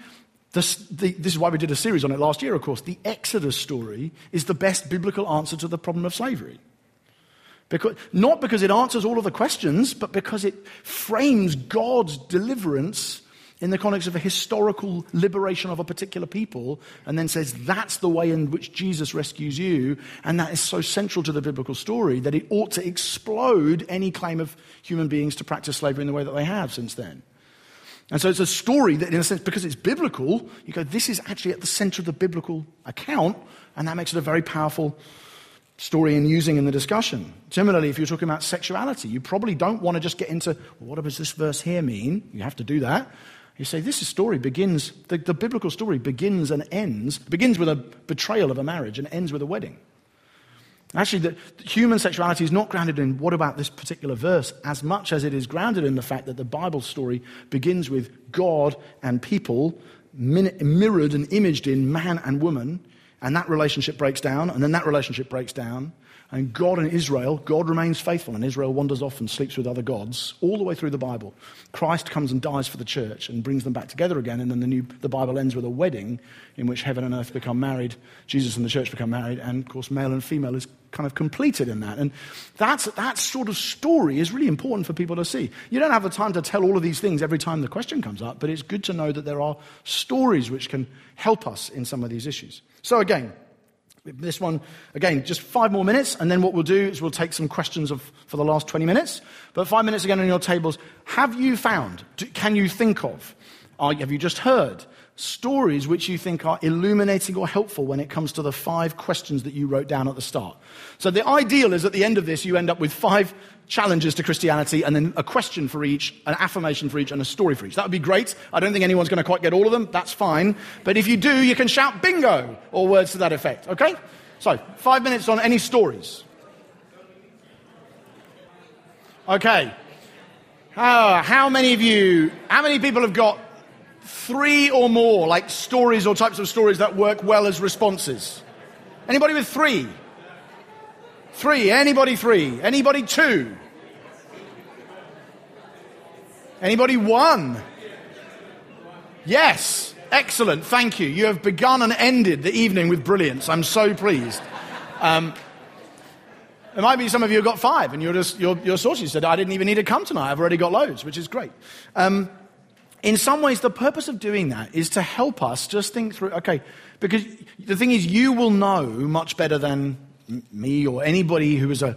this, the, this, is why we did a series on it last year, of course. The Exodus story is the best biblical answer to the problem of slavery. Because, not because it answers all of the questions, but because it frames God's deliverance in the context of a historical liberation of a particular people, and then says that's the way in which Jesus rescues you, and that is so central to the biblical story that it ought to explode any claim of human beings to practice slavery in the way that they have since then. And so it's a story that, in a sense, because it's biblical, you go, this is actually at the center of the biblical account, and that makes it a very powerful story and using in the discussion. Similarly, if you're talking about sexuality, you probably don't want to just get into well, what does this verse here mean? You have to do that. You say this story begins, the, the biblical story begins and ends, begins with a betrayal of a marriage and ends with a wedding. Actually, the, the human sexuality is not grounded in what about this particular verse as much as it is grounded in the fact that the Bible story begins with God and people mirrored and imaged in man and woman and that relationship breaks down, and then that relationship breaks down. And God and Israel, God remains faithful, and Israel wanders off and sleeps with other gods all the way through the Bible. Christ comes and dies for the church and brings them back together again, and then the, new, the Bible ends with a wedding in which heaven and earth become married, Jesus and the church become married, and of course, male and female is kind of completed in that. And that's, that sort of story is really important for people to see. You don't have the time to tell all of these things every time the question comes up, but it's good to know that there are stories which can help us in some of these issues. So, again, this one, again, just five more minutes, and then what we'll do is we'll take some questions of, for the last 20 minutes. But five minutes again on your tables. Have you found, can you think of, are, have you just heard stories which you think are illuminating or helpful when it comes to the five questions that you wrote down at the start? So the ideal is at the end of this, you end up with five challenges to Christianity and then a question for each, an affirmation for each, and a story for each. That would be great. I don't think anyone's going to quite get all of them. That's fine. But if you do, you can shout bingo or words to that effect. Okay? So, five minutes on any stories. Okay. Uh, how many of you, how many people have got three or more, like stories or types of stories that work well as responses? Anybody with three? Three. Anybody three? Anybody two? Anybody one? Yes. Excellent. Thank you. You have begun and ended the evening with brilliance. I'm so pleased. Um, there might be some of you who got five, and you're just you're, you're. You said, "I didn't even need to come tonight. I've already got loads," which is great. Um, in some ways, the purpose of doing that is to help us just think through. Okay, because the thing is, you will know much better than me or anybody who is a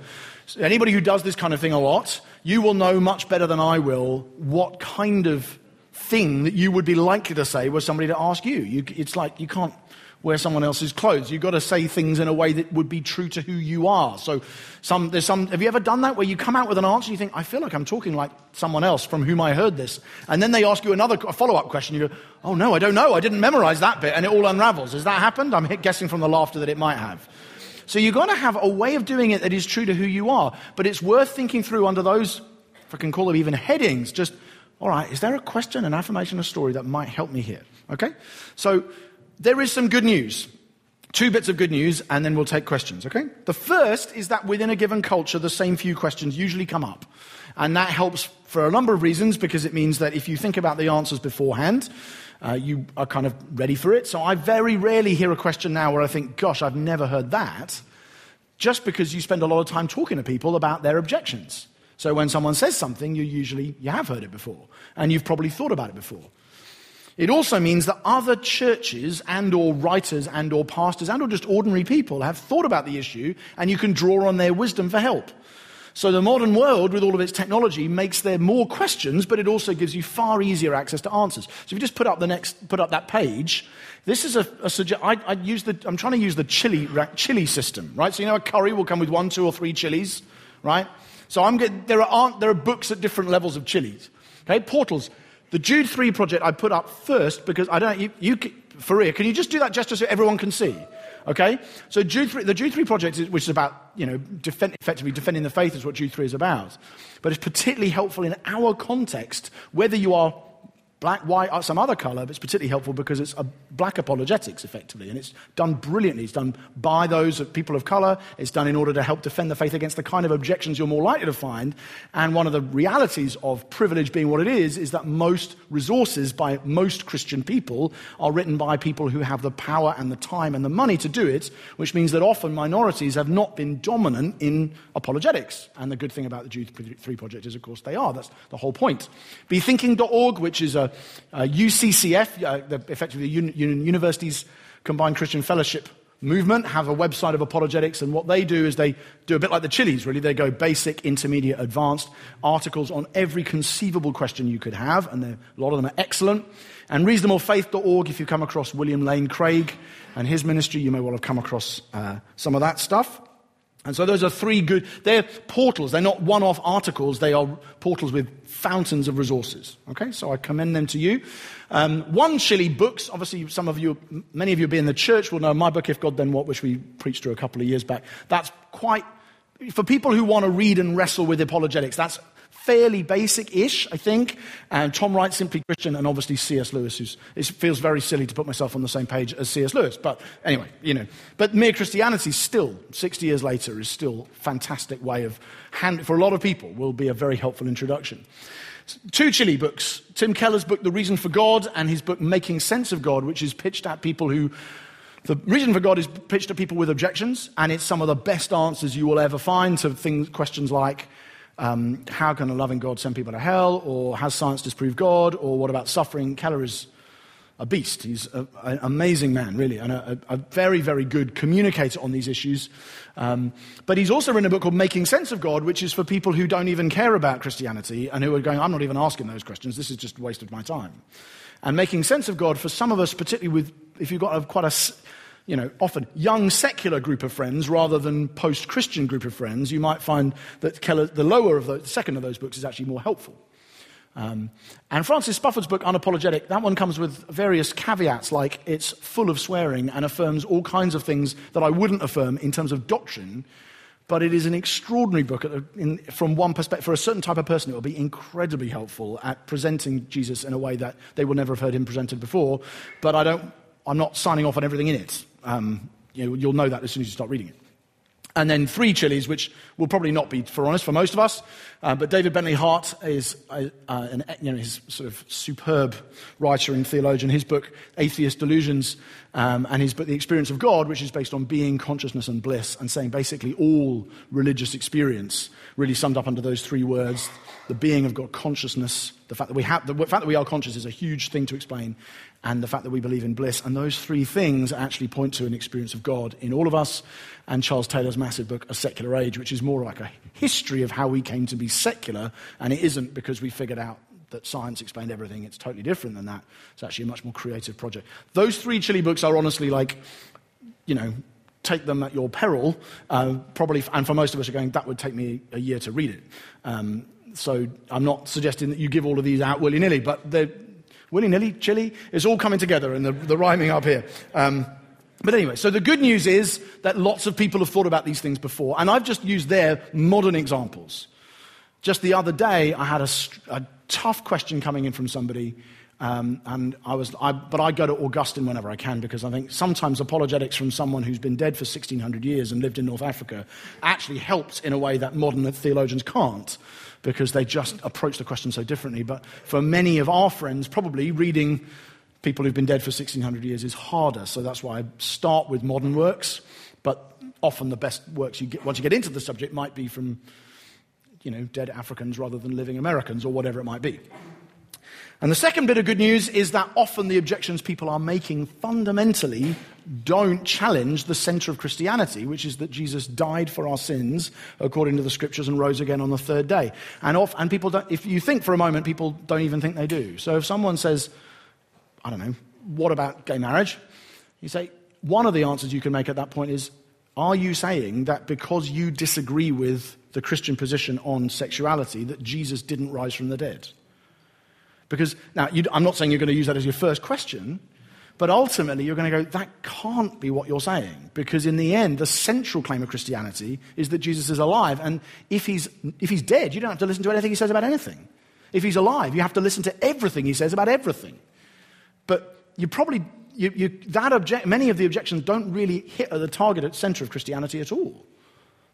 anybody who does this kind of thing a lot, you will know much better than I will what kind of thing that you would be likely to say were somebody to ask you. you it's like you can't wear someone else's clothes. You've got to say things in a way that would be true to who you are. So, some, there's some, have you ever done that where you come out with an answer and you think, I feel like I'm talking like someone else from whom I heard this? And then they ask you another follow up question. You go, Oh no, I don't know. I didn't memorize that bit. And it all unravels. Has that happened? I'm guessing from the laughter that it might have. So you've got to have a way of doing it that is true to who you are. But it's worth thinking through under those, if I can call them even headings, just, all right, is there a question, an affirmation, a story that might help me here? Okay? So there is some good news. Two bits of good news, and then we'll take questions, okay? The first is that within a given culture, the same few questions usually come up. And that helps for a number of reasons because it means that if you think about the answers beforehand, uh, you are kind of ready for it. So I very rarely hear a question now where I think, gosh, I've never heard that, just because you spend a lot of time talking to people about their objections. So when someone says something, you usually you have heard it before, and you've probably thought about it before. It also means that other churches and or writers and or pastors and or just ordinary people have thought about the issue and you can draw on their wisdom for help. So the modern world, with all of its technology, makes there more questions, but it also gives you far easier access to answers. So if you just put up the next, put up that page, this is a, a suggest. I, I use the, I'm trying to use the chili, chili system, right? So you know a curry will come with one, two, or three chilies, right? So I'm get, there, are, there are books at different levels of chilies. Okay, portals. The Jude 3 project I put up first because I don't, you, you Faria, can you just do that gesture so everyone can see? Okay? So Jude 3, the Jude 3 project, is, which is about, you know, defend, effectively defending the faith is what Jude 3 is about. But it's particularly helpful in our context, whether you are black, white, or some other color, but it's particularly helpful because it's a black apologetics, effectively. And it's done brilliantly. It's done by those people of color. It's done in order to help defend the faith against the kind of objections you're more likely to find. And one of the realities of privilege being what it is, is that most resources by most Christian people are written by people who have the power and the time and the money to do it, which means that often minorities have not been dominant in apologetics. And the good thing about the Jude 3 project is, of course, they are. That's the whole point. BeThinking.org, which is a uh, UCCF, uh, the, effectively the un- Universities Combined Christian Fellowship movement, have a website of apologetics, and what they do is they do a bit like the Chili's, really. They go basic, intermediate, advanced articles on every conceivable question you could have, and a lot of them are excellent. And reasonablefaith.org, if you come across William Lane Craig and his ministry, you may well have come across uh, some of that stuff. And so those are three good, they're portals. They're not one off articles, they are portals with fountains of resources. Okay, so I commend them to you. Um, one Chili books, obviously, some of you, many of you be in the church will know my book, If God Then What, which we preached through a couple of years back. That's quite, for people who want to read and wrestle with apologetics, that's fairly basic ish, I think. And Tom Wright, Simply Christian, and obviously C.S. Lewis, it feels very silly to put myself on the same page as C.S. Lewis. But anyway, you know. But Mere Christianity still, 60 years later, is still a fantastic way of, hand, for a lot of people, will be a very helpful introduction. Two Chili books Tim Keller's book, The Reason for God, and his book, Making Sense of God, which is pitched at people who the reason for God is pitched at people with objections, and it's some of the best answers you will ever find to things, questions like um, how can a loving God send people to hell? Or has science disproved God? Or what about suffering? Keller is a beast. He's a, an amazing man, really, and a, a, very, very good communicator on these issues. Um, but he's also written a book called Making Sense of God, which is for people who don't even care about Christianity and who are going, I'm not even asking those questions. This is just a waste of my time. And making sense of God, for some of us, particularly with, if you've got a, quite a you know, often young secular group of friends rather than post Christian group of friends, you might find that Keller, the lower of the, the second of those books is actually more helpful. Um, and Francis Spufford's book, Unapologetic, that one comes with various caveats, like it's full of swearing and affirms all kinds of things that I wouldn't affirm in terms of doctrine. But it is an extraordinary book in, from one perspective. For a certain type of person, it will be incredibly helpful at presenting Jesus in a way that they will never have heard him presented before. But I don't, I'm not signing off on everything in it. Um, you know, you'll know that as soon as you start reading it. And then three chilies, which will probably not be, for honest, for most of us. Uh, but David Bentley Hart is uh, an, you know, his sort of superb writer and theologian. His book, Atheist Delusions, um, and his book, The Experience of God, which is based on being, consciousness, and bliss, and saying basically all religious experience really summed up under those three words the being of God, consciousness, the fact that we, have, the fact that we are conscious is a huge thing to explain, and the fact that we believe in bliss. And those three things actually point to an experience of God in all of us. And Charles Taylor's massive book, A Secular Age, which is more like a history of how we came to be secular. And it isn't because we figured out that science explained everything. It's totally different than that. It's actually a much more creative project. Those three chili books are honestly like, you know, take them at your peril. Uh, probably, and for most of us are going, that would take me a year to read it. Um, so I'm not suggesting that you give all of these out willy nilly, but they're willy nilly, chili. It's all coming together and the, the rhyming up here. Um, but anyway, so the good news is that lots of people have thought about these things before, and I've just used their modern examples. Just the other day, I had a, a tough question coming in from somebody, um, and I was, I, but I go to Augustine whenever I can because I think sometimes apologetics from someone who's been dead for 1600 years and lived in North Africa actually helps in a way that modern theologians can't because they just approach the question so differently. But for many of our friends, probably reading people who've been dead for 1600 years is harder. So that's why I start with modern works. But often the best works you get, once you get into the subject, might be from you know, dead Africans rather than living Americans or whatever it might be. And the second bit of good news is that often the objections people are making fundamentally don't challenge the center of Christianity, which is that Jesus died for our sins according to the scriptures and rose again on the third day. And, off, and people don't, if you think for a moment, people don't even think they do. So if someone says, I don't know, what about gay marriage? You say, one of the answers you can make at that point is, are you saying that because you disagree with the Christian position on sexuality, that Jesus didn't rise from the dead? Because, now, I'm not saying you're going to use that as your first question, but ultimately you're going to go, that can't be what you're saying. Because in the end, the central claim of Christianity is that Jesus is alive. And if he's, if he's dead, you don't have to listen to anything he says about anything. If he's alive, you have to listen to everything he says about everything. But you probably, you, you, that object, many of the objections don't really hit at the target at center of Christianity at all.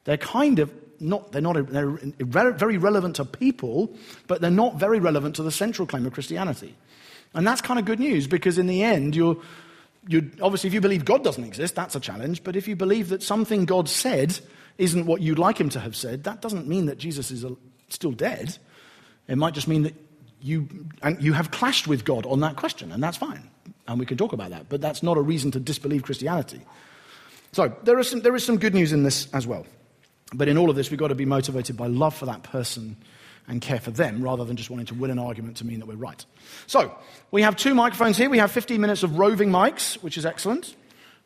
They're kind of not, they're not, they're very relevant to people, but they're not very relevant to the central claim of Christianity. And that's kind of good news because in the end, you're, you're, obviously, if you believe God doesn't exist, that's a challenge. But if you believe that something God said isn't what you'd like him to have said, that doesn't mean that Jesus is uh, still dead. It might just mean that you, and you have clashed with God on that question, and that's fine. And we can talk about that. But that's not a reason to disbelieve Christianity. So there some, there is some good news in this as well. But in all of this, we've got to be motivated by love for that person and care for them rather than just wanting to win an argument to mean that we're right. So, we have two microphones here. We have 15 minutes of roving mics, which is excellent.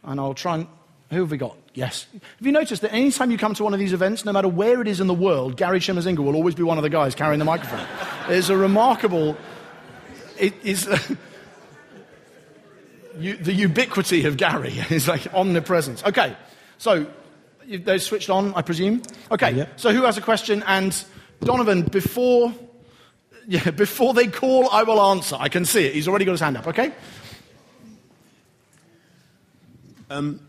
And I'll try and. Who have we got? Yes. Have you noticed that anytime you come to one of these events, no matter where it is in the world, Gary Shimazinga will always be one of the guys carrying the microphone? it's a remarkable. It is. the ubiquity of Gary is like omnipresence. Okay, so they're switched on, I presume. Okay, yeah. so who has a question? And Donovan, before, yeah, before they call, I will answer. I can see it. He's already got his hand up, okay? Um,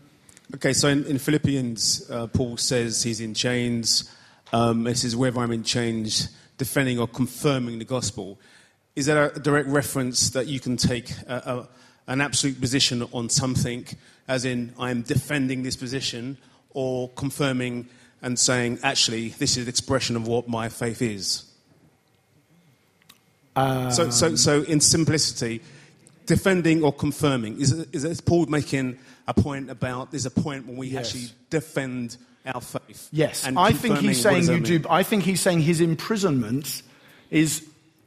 okay, so in, in Philippians, uh, Paul says he's in chains. Um, it says, whether I'm in chains, defending or confirming the gospel. Is that a direct reference that you can take a, a, an absolute position on something, as in, I'm defending this position, or confirming and saying, actually, this is an expression of what my faith is. Um, so, so, so, in simplicity, defending or confirming, is, is Paul making a point about there's a point when we yes. actually defend our faith? Yes, I think he's saying you do. I think he's saying his imprisonment is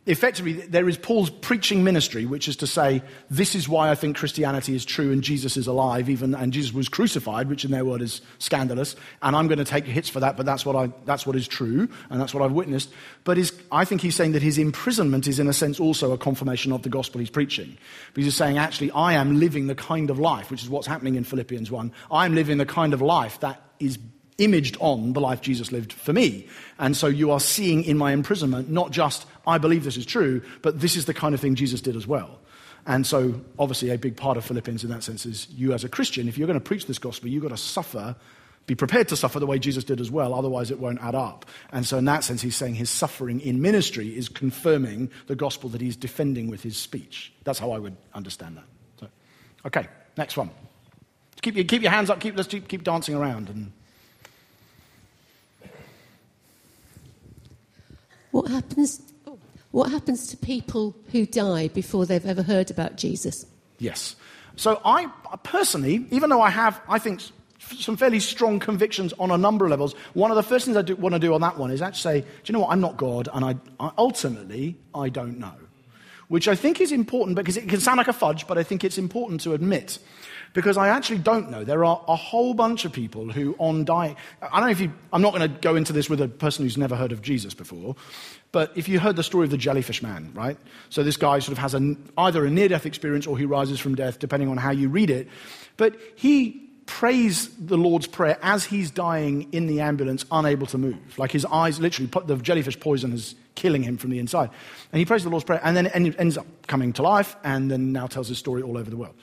effectively, there is Paul's preaching ministry, which is to say, this is why I think Christianity is true and Jesus is alive, even, and Jesus was crucified, which in their word is scandalous, and I'm going to take hits for that, but that's what, I, that's what is true, and that's what I've witnessed. But his, I think he's saying that his imprisonment is, in a sense, also a confirmation of the gospel he's preaching. Because he's saying, actually, I am living the kind of life, which is what's happening in Philippians 1. I'm living the kind of life that is imaged on the life Jesus lived for me. And so you are seeing in my imprisonment not just, I believe this is true, but this is the kind of thing Jesus did as well. And so, obviously, a big part of Philippians in that sense is you as a Christian, if you're going to preach this gospel, you've got to suffer, be prepared to suffer the way Jesus did as well, otherwise, it won't add up. And so, in that sense, he's saying his suffering in ministry is confirming the gospel that he's defending with his speech. That's how I would understand that. So, okay, next one. Keep your, keep your hands up, keep, let's keep, keep dancing around. And What happens, what happens to people who die before they've ever heard about Jesus? Yes. So I personally, even though I have, I think, some fairly strong convictions on a number of levels, one of the first things I do, want to do on that one is actually say, do you know what, I'm not God, and I, I ultimately, I don't know. Which I think is important because it can sound like a fudge, but I think it's important to admit because I actually don't know. There are a whole bunch of people who, on dying, I don't know if you, I'm not going to go into this with a person who's never heard of Jesus before, but if you heard the story of the jellyfish man, right? So this guy sort of has a, either a near death experience or he rises from death, depending on how you read it. But he prays the Lord's Prayer as he's dying in the ambulance, unable to move. Like his eyes, literally, the jellyfish poison is killing him from the inside. And he prays the Lord's Prayer and then ends up coming to life and then now tells his story all over the world.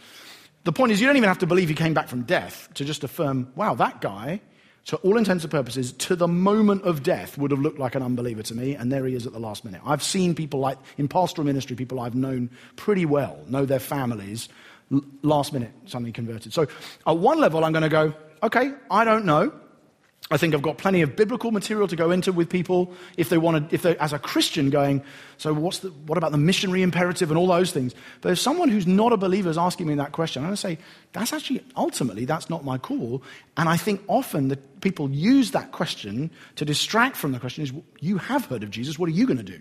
The point is, you don't even have to believe he came back from death to just affirm, wow, that guy, to all intents and purposes, to the moment of death, would have looked like an unbeliever to me, and there he is at the last minute. I've seen people like, in pastoral ministry, people I've known pretty well, know their families, last minute suddenly converted. So at one level, I'm going to go, okay, I don't know. I think I've got plenty of biblical material to go into with people if they want to, if they, as a Christian, going, so what's the, what about the missionary imperative and all those things? But if someone who's not a believer is asking me that question, I'm going to say, that's actually, ultimately, that's not my call. And I think often that people use that question to distract from the question is, you have heard of Jesus, what are you going to do?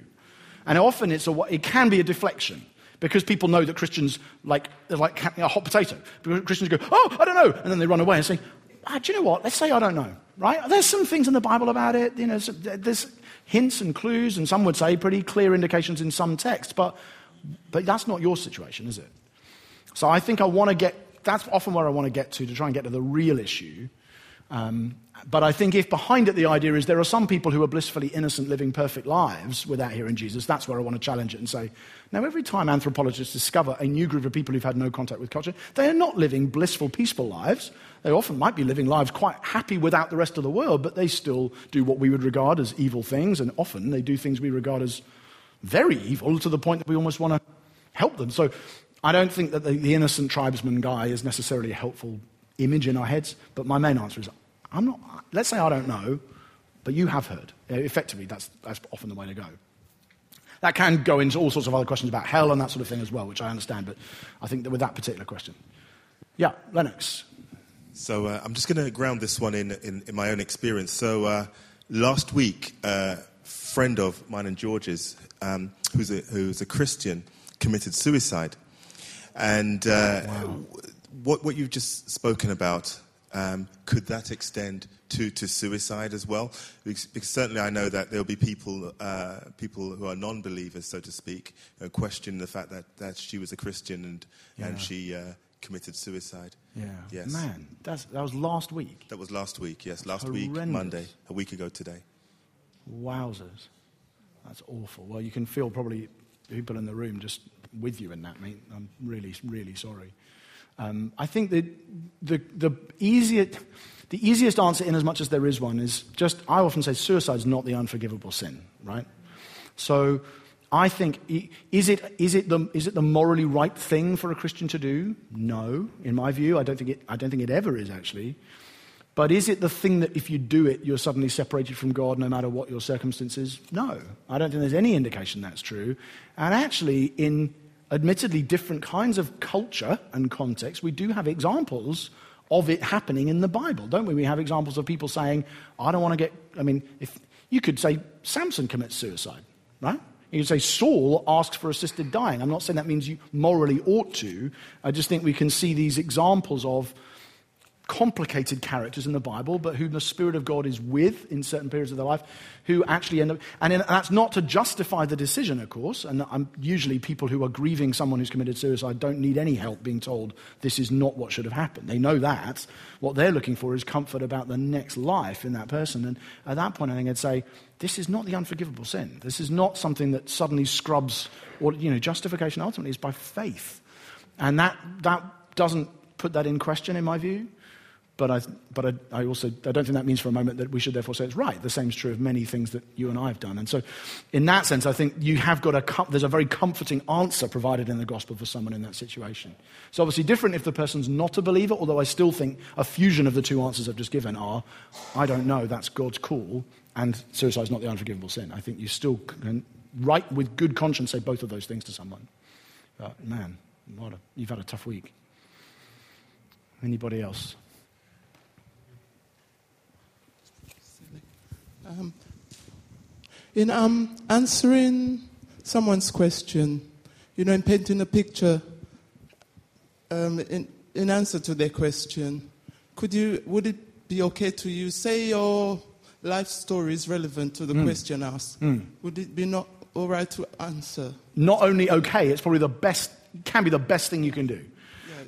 And often it's a, it can be a deflection because people know that Christians like, they're like a hot potato. Christians go, oh, I don't know. And then they run away and say, ah, do you know what? Let's say I don't know, right? There's some things in the Bible about it. You know, there's hints and clues, and some would say pretty clear indications in some texts, but, but that's not your situation, is it? So I think I want to get, that's often where I want to get to, to try and get to the real issue. Um, but I think if behind it the idea is there are some people who are blissfully innocent, living perfect lives without hearing Jesus, that's where I want to challenge it and say, now every time anthropologists discover a new group of people who've had no contact with culture, they are not living blissful, peaceful lives. They often might be living lives quite happy without the rest of the world, but they still do what we would regard as evil things, and often they do things we regard as very evil to the point that we almost want to help them. So I don't think that the, the innocent tribesman guy is necessarily a helpful image in our heads, but my main answer is I'm not, let's say I don't know, but you have heard. Effectively, that's, that's often the way to go. That can go into all sorts of other questions about hell and that sort of thing as well, which I understand, but I think that with that particular question. Yeah, Lennox. So uh, I'm just going to ground this one in, in, in my own experience. So uh, last week, a uh, friend of mine and George's, um, who's, a, who's a Christian, committed suicide. And uh, wow. what, what you've just spoken about um, could that extend to, to suicide as well? Because, because, certainly I know that there'll be people, uh, people who are non believers, so to speak, uh, question the fact that, that she was a Christian and, yeah. and she uh, committed suicide. Yeah. Yes. Man, that's, that was last week. That was last week, yes. Last Horrendous. week, Monday, a week ago today. Wowzers. That's awful. Well, you can feel probably people in the room just with you in that, mate. I'm really, really sorry. Um, I think that the, the, easiest, the easiest answer, in as much as there is one, is just I often say suicide is not the unforgivable sin, right? So I think, is it, is, it the, is it the morally right thing for a Christian to do? No, in my view. I don't think it, I don't think it ever is, actually. But is it the thing that if you do it, you're suddenly separated from God no matter what your circumstances? No. I don't think there's any indication that's true. And actually, in admittedly different kinds of culture and context, we do have examples of it happening in the Bible, don't we? We have examples of people saying, I don't want to get, I mean, if you could say Samson commits suicide, right? You could say Saul asks for assisted dying. I'm not saying that means you morally ought to. I just think we can see these examples of complicated characters in the Bible, but whom the Spirit of God is with in certain periods of their life, who actually end up. And, in, and that's not to justify the decision, of course. And I'm, usually, people who are grieving someone who's committed suicide don't need any help being told this is not what should have happened. They know that. What they're looking for is comfort about the next life in that person. And at that point, I think I'd say, this is not the unforgivable sin. This is not something that suddenly scrubs, or, you know, justification ultimately is by faith. And that, that doesn't put that in question, in my view. But, I, but I, I, also I don't think that means for a moment that we should therefore say it's right. The same is true of many things that you and I have done. And so, in that sense, I think you have got a there's a very comforting answer provided in the gospel for someone in that situation. It's obviously different if the person's not a believer. Although I still think a fusion of the two answers I've just given are, I don't know, that's God's call, and suicide is not the unforgivable sin. I think you still can, right with good conscience, say both of those things to someone. Man, what a, you've had a tough week. Anybody else? Um, in um, answering someone's question, you know, in painting a picture, um, in, in answer to their question, could you, would it be okay to you say your life story is relevant to the mm. question asked? Mm. Would it be not all right to answer? Not only okay, it's probably the best, can be the best thing you can do.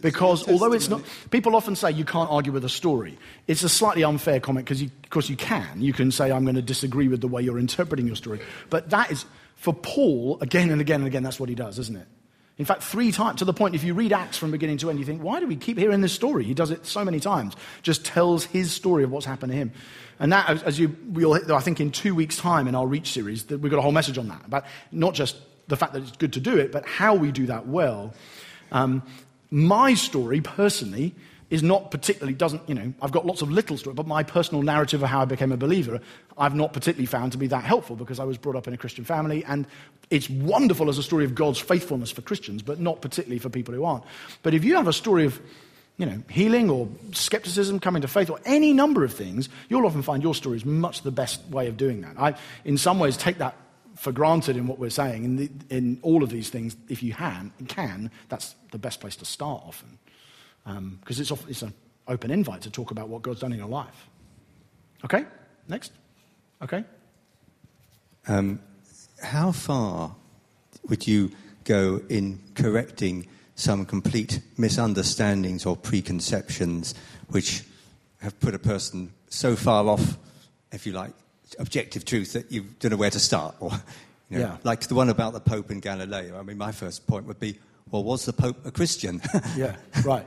Because although it's not, people often say you can't argue with a story. It's a slightly unfair comment because, of course, you can. You can say, I'm going to disagree with the way you're interpreting your story. But that is, for Paul, again and again and again, that's what he does, isn't it? In fact, three times, to the point, if you read Acts from beginning to end, you think, why do we keep hearing this story? He does it so many times, just tells his story of what's happened to him. And that, as you, we'll, I think in two weeks' time in our Reach series, that we've got a whole message on that, about not just the fact that it's good to do it, but how we do that well. Um, my story, personally, is not particularly, doesn't, you know, I've got lots of little stories, but my personal narrative of how I became a believer, I've not particularly found to be that helpful because I was brought up in a Christian family and it's wonderful as a story of God's faithfulness for Christians, but not particularly for people who aren't. But if you have a story of, you know, healing or skepticism, coming to faith, or any number of things, you'll often find your story is much the best way of doing that. I, in some ways, take that for granted in what we're saying. In, the, in all of these things, if you can, can, that's the best place to start often. Because um, it's, it's, a, open invite to talk about what God's done in your life. Okay? Next. Okay? Um, how far would you go in correcting some complete misunderstandings or preconceptions which have put a person so far off, if you like, objective truth that you don't know where to start? Or, you know, Yeah. Like the one about the Pope and Galileo. I mean, my first point would be, well, was the Pope a Christian? Yeah, right.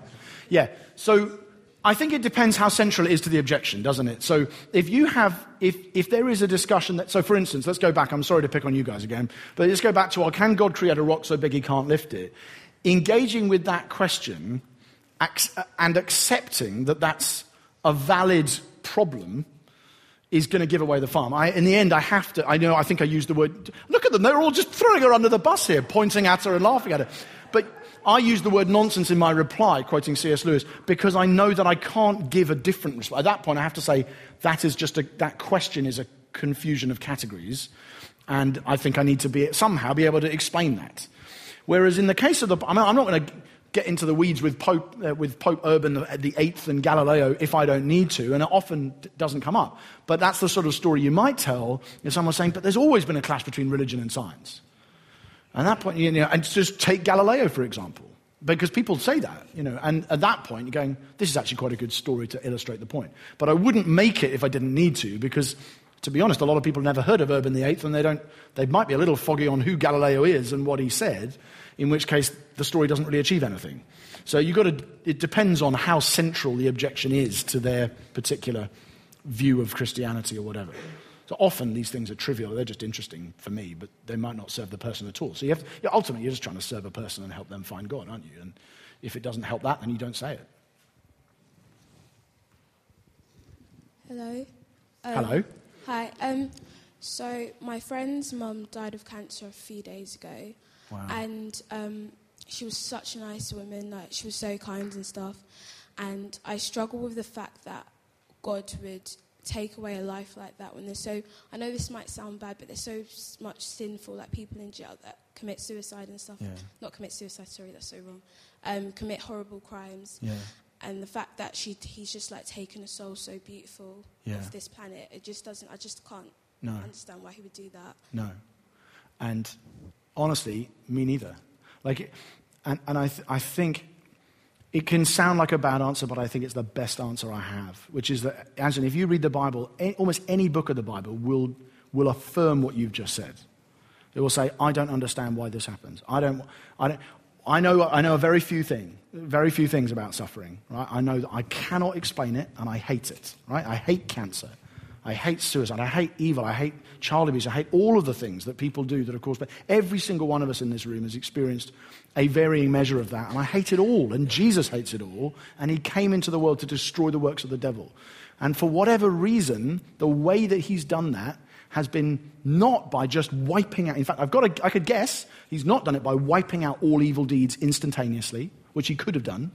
Yeah. So I think it depends how central it is to the objection, doesn't it? So if you have, if, if there is a discussion that, so for instance, let's go back, I'm sorry to pick on you guys again, but let's go back to, well, can God create a rock so big he can't lift it? Engaging with that question and accepting that that's a valid problem is going to give away the farm. I, in the end, I have to. I know. I think I used the word. Look at them; they're all just throwing her under the bus here, pointing at her and laughing at her. But I use the word nonsense in my reply, quoting C.S. Lewis, because I know that I can't give a different response. At that point, I have to say that is just a, that question is a confusion of categories, and I think I need to be somehow be able to explain that. Whereas in the case of the, I mean, I'm not going to get into the weeds with Pope, uh, with Pope Urban the Eighth and Galileo if I don't need to, and it often doesn't come up. But that's the sort of story you might tell if someone's saying, "But there's always been a clash between religion and science." And at that point, you know, and just take Galileo for example, because people say that, you know, and at that point you're going, "This is actually quite a good story to illustrate the point." But I wouldn't make it if I didn't need to, because. To be honest, a lot of people never heard of Urban VIII, and they don't. They might be a little foggy on who Galileo is and what he said, in which case the story doesn't really achieve anything. So you've got to. It depends on how central the objection is to their particular view of Christianity or whatever. So often these things are trivial; they're just interesting for me, but they might not serve the person at all. So you have. yeah, ultimately, you're just trying to serve a person and help them find God, aren't you? And if it doesn't help that, then you don't say it. Hello. Um, Hello. Hi. Um, so my friend's mum died of cancer a few days ago, Wow. and um, she was such a nice woman. Like she was so kind and stuff. And I struggle with the fact that God would take away a life like that when there's so. I know this might sound bad, but there's so much sinful, like people in jail that commit suicide and stuff. Yeah. Not commit suicide. Sorry, that's so wrong. Um, commit horrible crimes Yeah. and the fact that she he's just like taken a soul so beautiful Yeah. off this planet it just doesn't i just can't No. understand why he would do that No. And honestly, me neither. Like, and, and I, th- I think it can sound like a bad answer, but I think it's the best answer I have, which is that, Anthony, if you read the Bible, almost any book of the Bible will, will affirm what you've just said. It will say, I don't understand why this happens. I don't, I don't, I know, I know a very few thing, very few things about suffering, right? I know that I cannot explain it and I hate it, right? I hate cancer. I hate suicide. I hate evil. I hate child abuse. I hate all of the things that people do that are caused by. Every single one of us in this room has experienced a varying measure of that, and I hate it all. And Jesus hates it all, and He came into the world to destroy the works of the devil. And for whatever reason, the way that He's done that has been not by just wiping out. In fact, I've got a, I could guess He's not done it by wiping out all evil deeds instantaneously, which He could have done.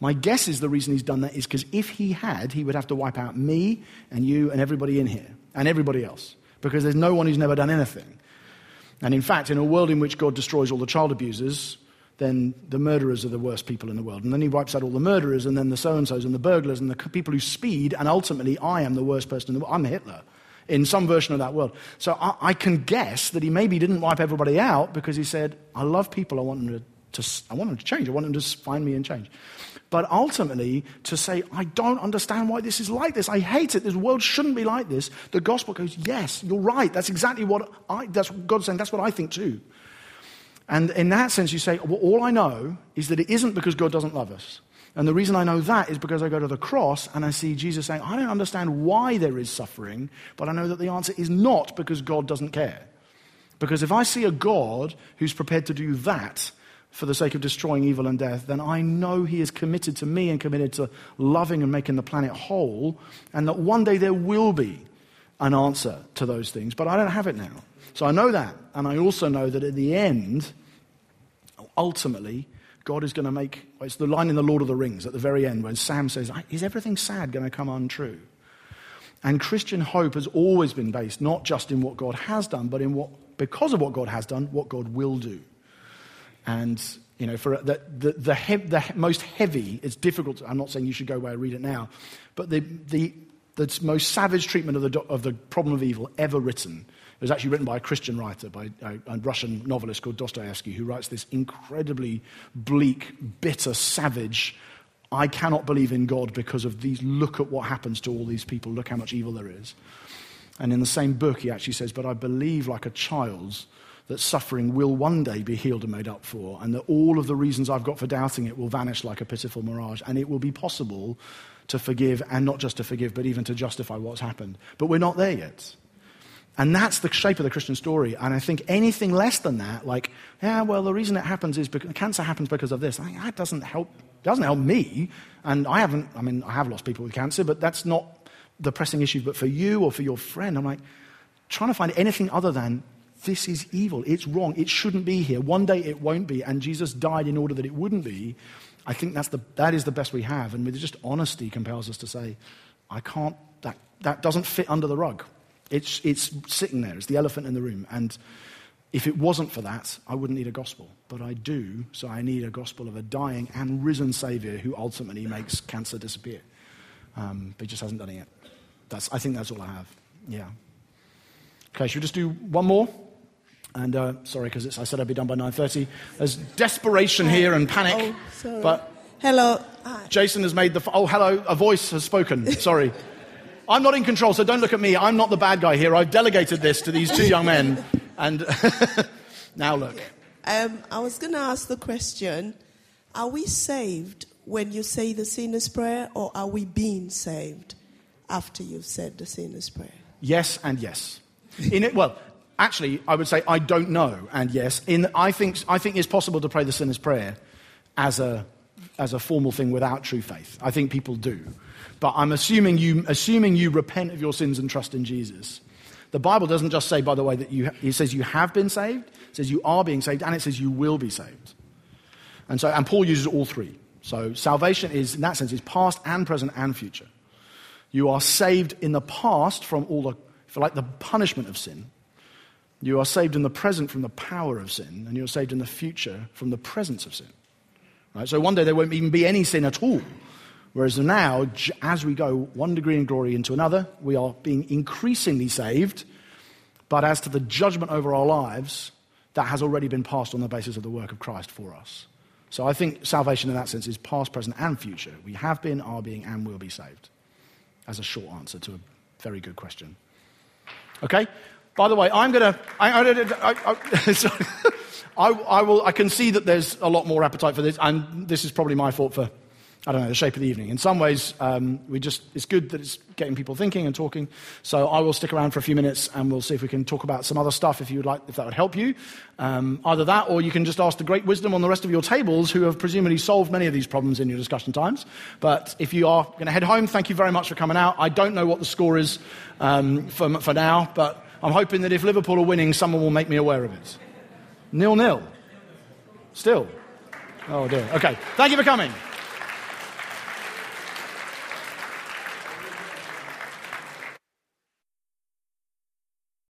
My guess is the reason he's done that is because if he had, he would have to wipe out me and you and everybody in here and everybody else because there's no one who's never done anything. And in fact, in a world in which God destroys all the child abusers, then the murderers are the worst people in the world. And then he wipes out all the murderers and then the so and so's and the burglars and the people who speed. And ultimately, I am the worst person in the world. I'm Hitler in some version of that world. So I, I can guess that he maybe didn't wipe everybody out because he said, I love people. I want them to, to, I want them to change. I want them to find me and change. But ultimately, to say, I don't understand why this is like this. I hate it. This world shouldn't be like this. The gospel goes, yes, you're right. That's exactly what I, that's God's saying. That's what I think too. And in that sense, you say, well, all I know is that it isn't because God doesn't love us. And the reason I know that is because I go to the cross and I see Jesus saying, I don't understand why there is suffering, but I know that the answer is not because God doesn't care. Because if I see a God who's prepared to do that for the sake of destroying evil and death, then I know he is committed to me and committed to loving and making the planet whole, and that one day there will be an answer to those things, but I don't have it now. So I know that, and I also know that at the end, ultimately, God is going to make. It's the line in the Lord of the Rings at the very end when Sam says, Is everything sad going to come untrue? And Christian hope has always been based not just in what God has done, but in what, because of what God has done, what God will do. And You know, for the, the, the, he- the most heavy, it's difficult. I'm not saying you should go away and read it now, but the, the, the most savage treatment of the, of the problem of evil ever written it was actually written by a Christian writer, by a, a Russian novelist called Dostoevsky, who writes this incredibly bleak, bitter, savage. I cannot believe in God because of these. Look at what happens to all these people. Look how much evil there is. And in the same book, he actually says, But I believe like a child that suffering will one day be healed and made up for, and that all of the reasons I've got for doubting it will vanish like a pitiful mirage, and it will be possible to forgive, and not just to forgive, but even to justify what's happened. But we're not there yet. And that's the shape of the Christian story. And I think anything less than that, like, yeah, well, the reason it happens is because cancer happens because of this. I think that doesn't help. Doesn't help me. And I haven't. I mean, I have lost people with cancer, but that's not the pressing issue. But for you or for your friend, I'm like trying to find anything other than this is evil. It's wrong. It shouldn't be here. One day it won't be. And Jesus died in order that it wouldn't be. I think that's the, that is the best we have. And with just honesty compels us to say, I can't, that, that doesn't fit under the rug. It's, it's sitting there. It's the elephant in the room. And if it wasn't for that, I wouldn't need a gospel. But I do, so I need a gospel of a dying and risen Savior who ultimately makes cancer disappear. Um, but he just hasn't done it yet. That's, I think that's all I have. Yeah. Okay, should we just do one more? And uh, sorry, because I said I'd be done by 9.30. There's desperation here and panic. Oh, sorry. But Hello. Hi. Jason has made the. F- oh, hello. A voice has spoken. Sorry. I'm not in control, so don't look at me. I'm not the bad guy here. I've delegated this to these two young men. And now look. Um, I was going to ask the question Are we saved when you say the sinner's prayer, or are we being saved after you've said the sinner's prayer? Yes and yes. In it, well, actually, I would say I don't know and yes. In, I, think, I think it's possible to pray the sinner's prayer as a, as a formal thing without true faith. I think people do. But I'm assuming you, assuming you repent of your sins and trust in Jesus. The Bible doesn't just say, by the way, that you, it says you have been saved, it says you are being saved, and it says you will be saved. And, so, and Paul uses all three. So salvation is, in that sense, is past and present and future. You are saved in the past from all the, you like, the punishment of sin. You are saved in the present from the power of sin, and you're saved in the future from the presence of sin. Right? So one day there won't even be any sin at all. Whereas now, as we go one degree in glory into another, we are being increasingly saved. But as to the judgment over our lives, that has already been passed on the basis of the work of Christ for us. So I think salvation in that sense is past, present, and future. We have been, are being, and will be saved. As a short answer to a very good question. Okay? By the way, I'm going to. I, I, I. I, will, I can see that there's a lot more appetite for this, and this is probably my fault for, I don't know, the shape of the evening. In some ways, um, we just, it's good that it's getting people thinking and talking. So I will stick around for a few minutes, and we'll see if we can talk about some other stuff if you would like, if that would help you. Um, either that, or you can just ask the great wisdom on the rest of your tables who have presumably solved many of these problems in your discussion times. But if you are going to head home, thank you very much for coming out. I don't know what the score is um, for, for now, but I'm hoping that if Liverpool are winning, someone will make me aware of it. Nil nil. Still. Oh dear. Okay. Thank you for coming.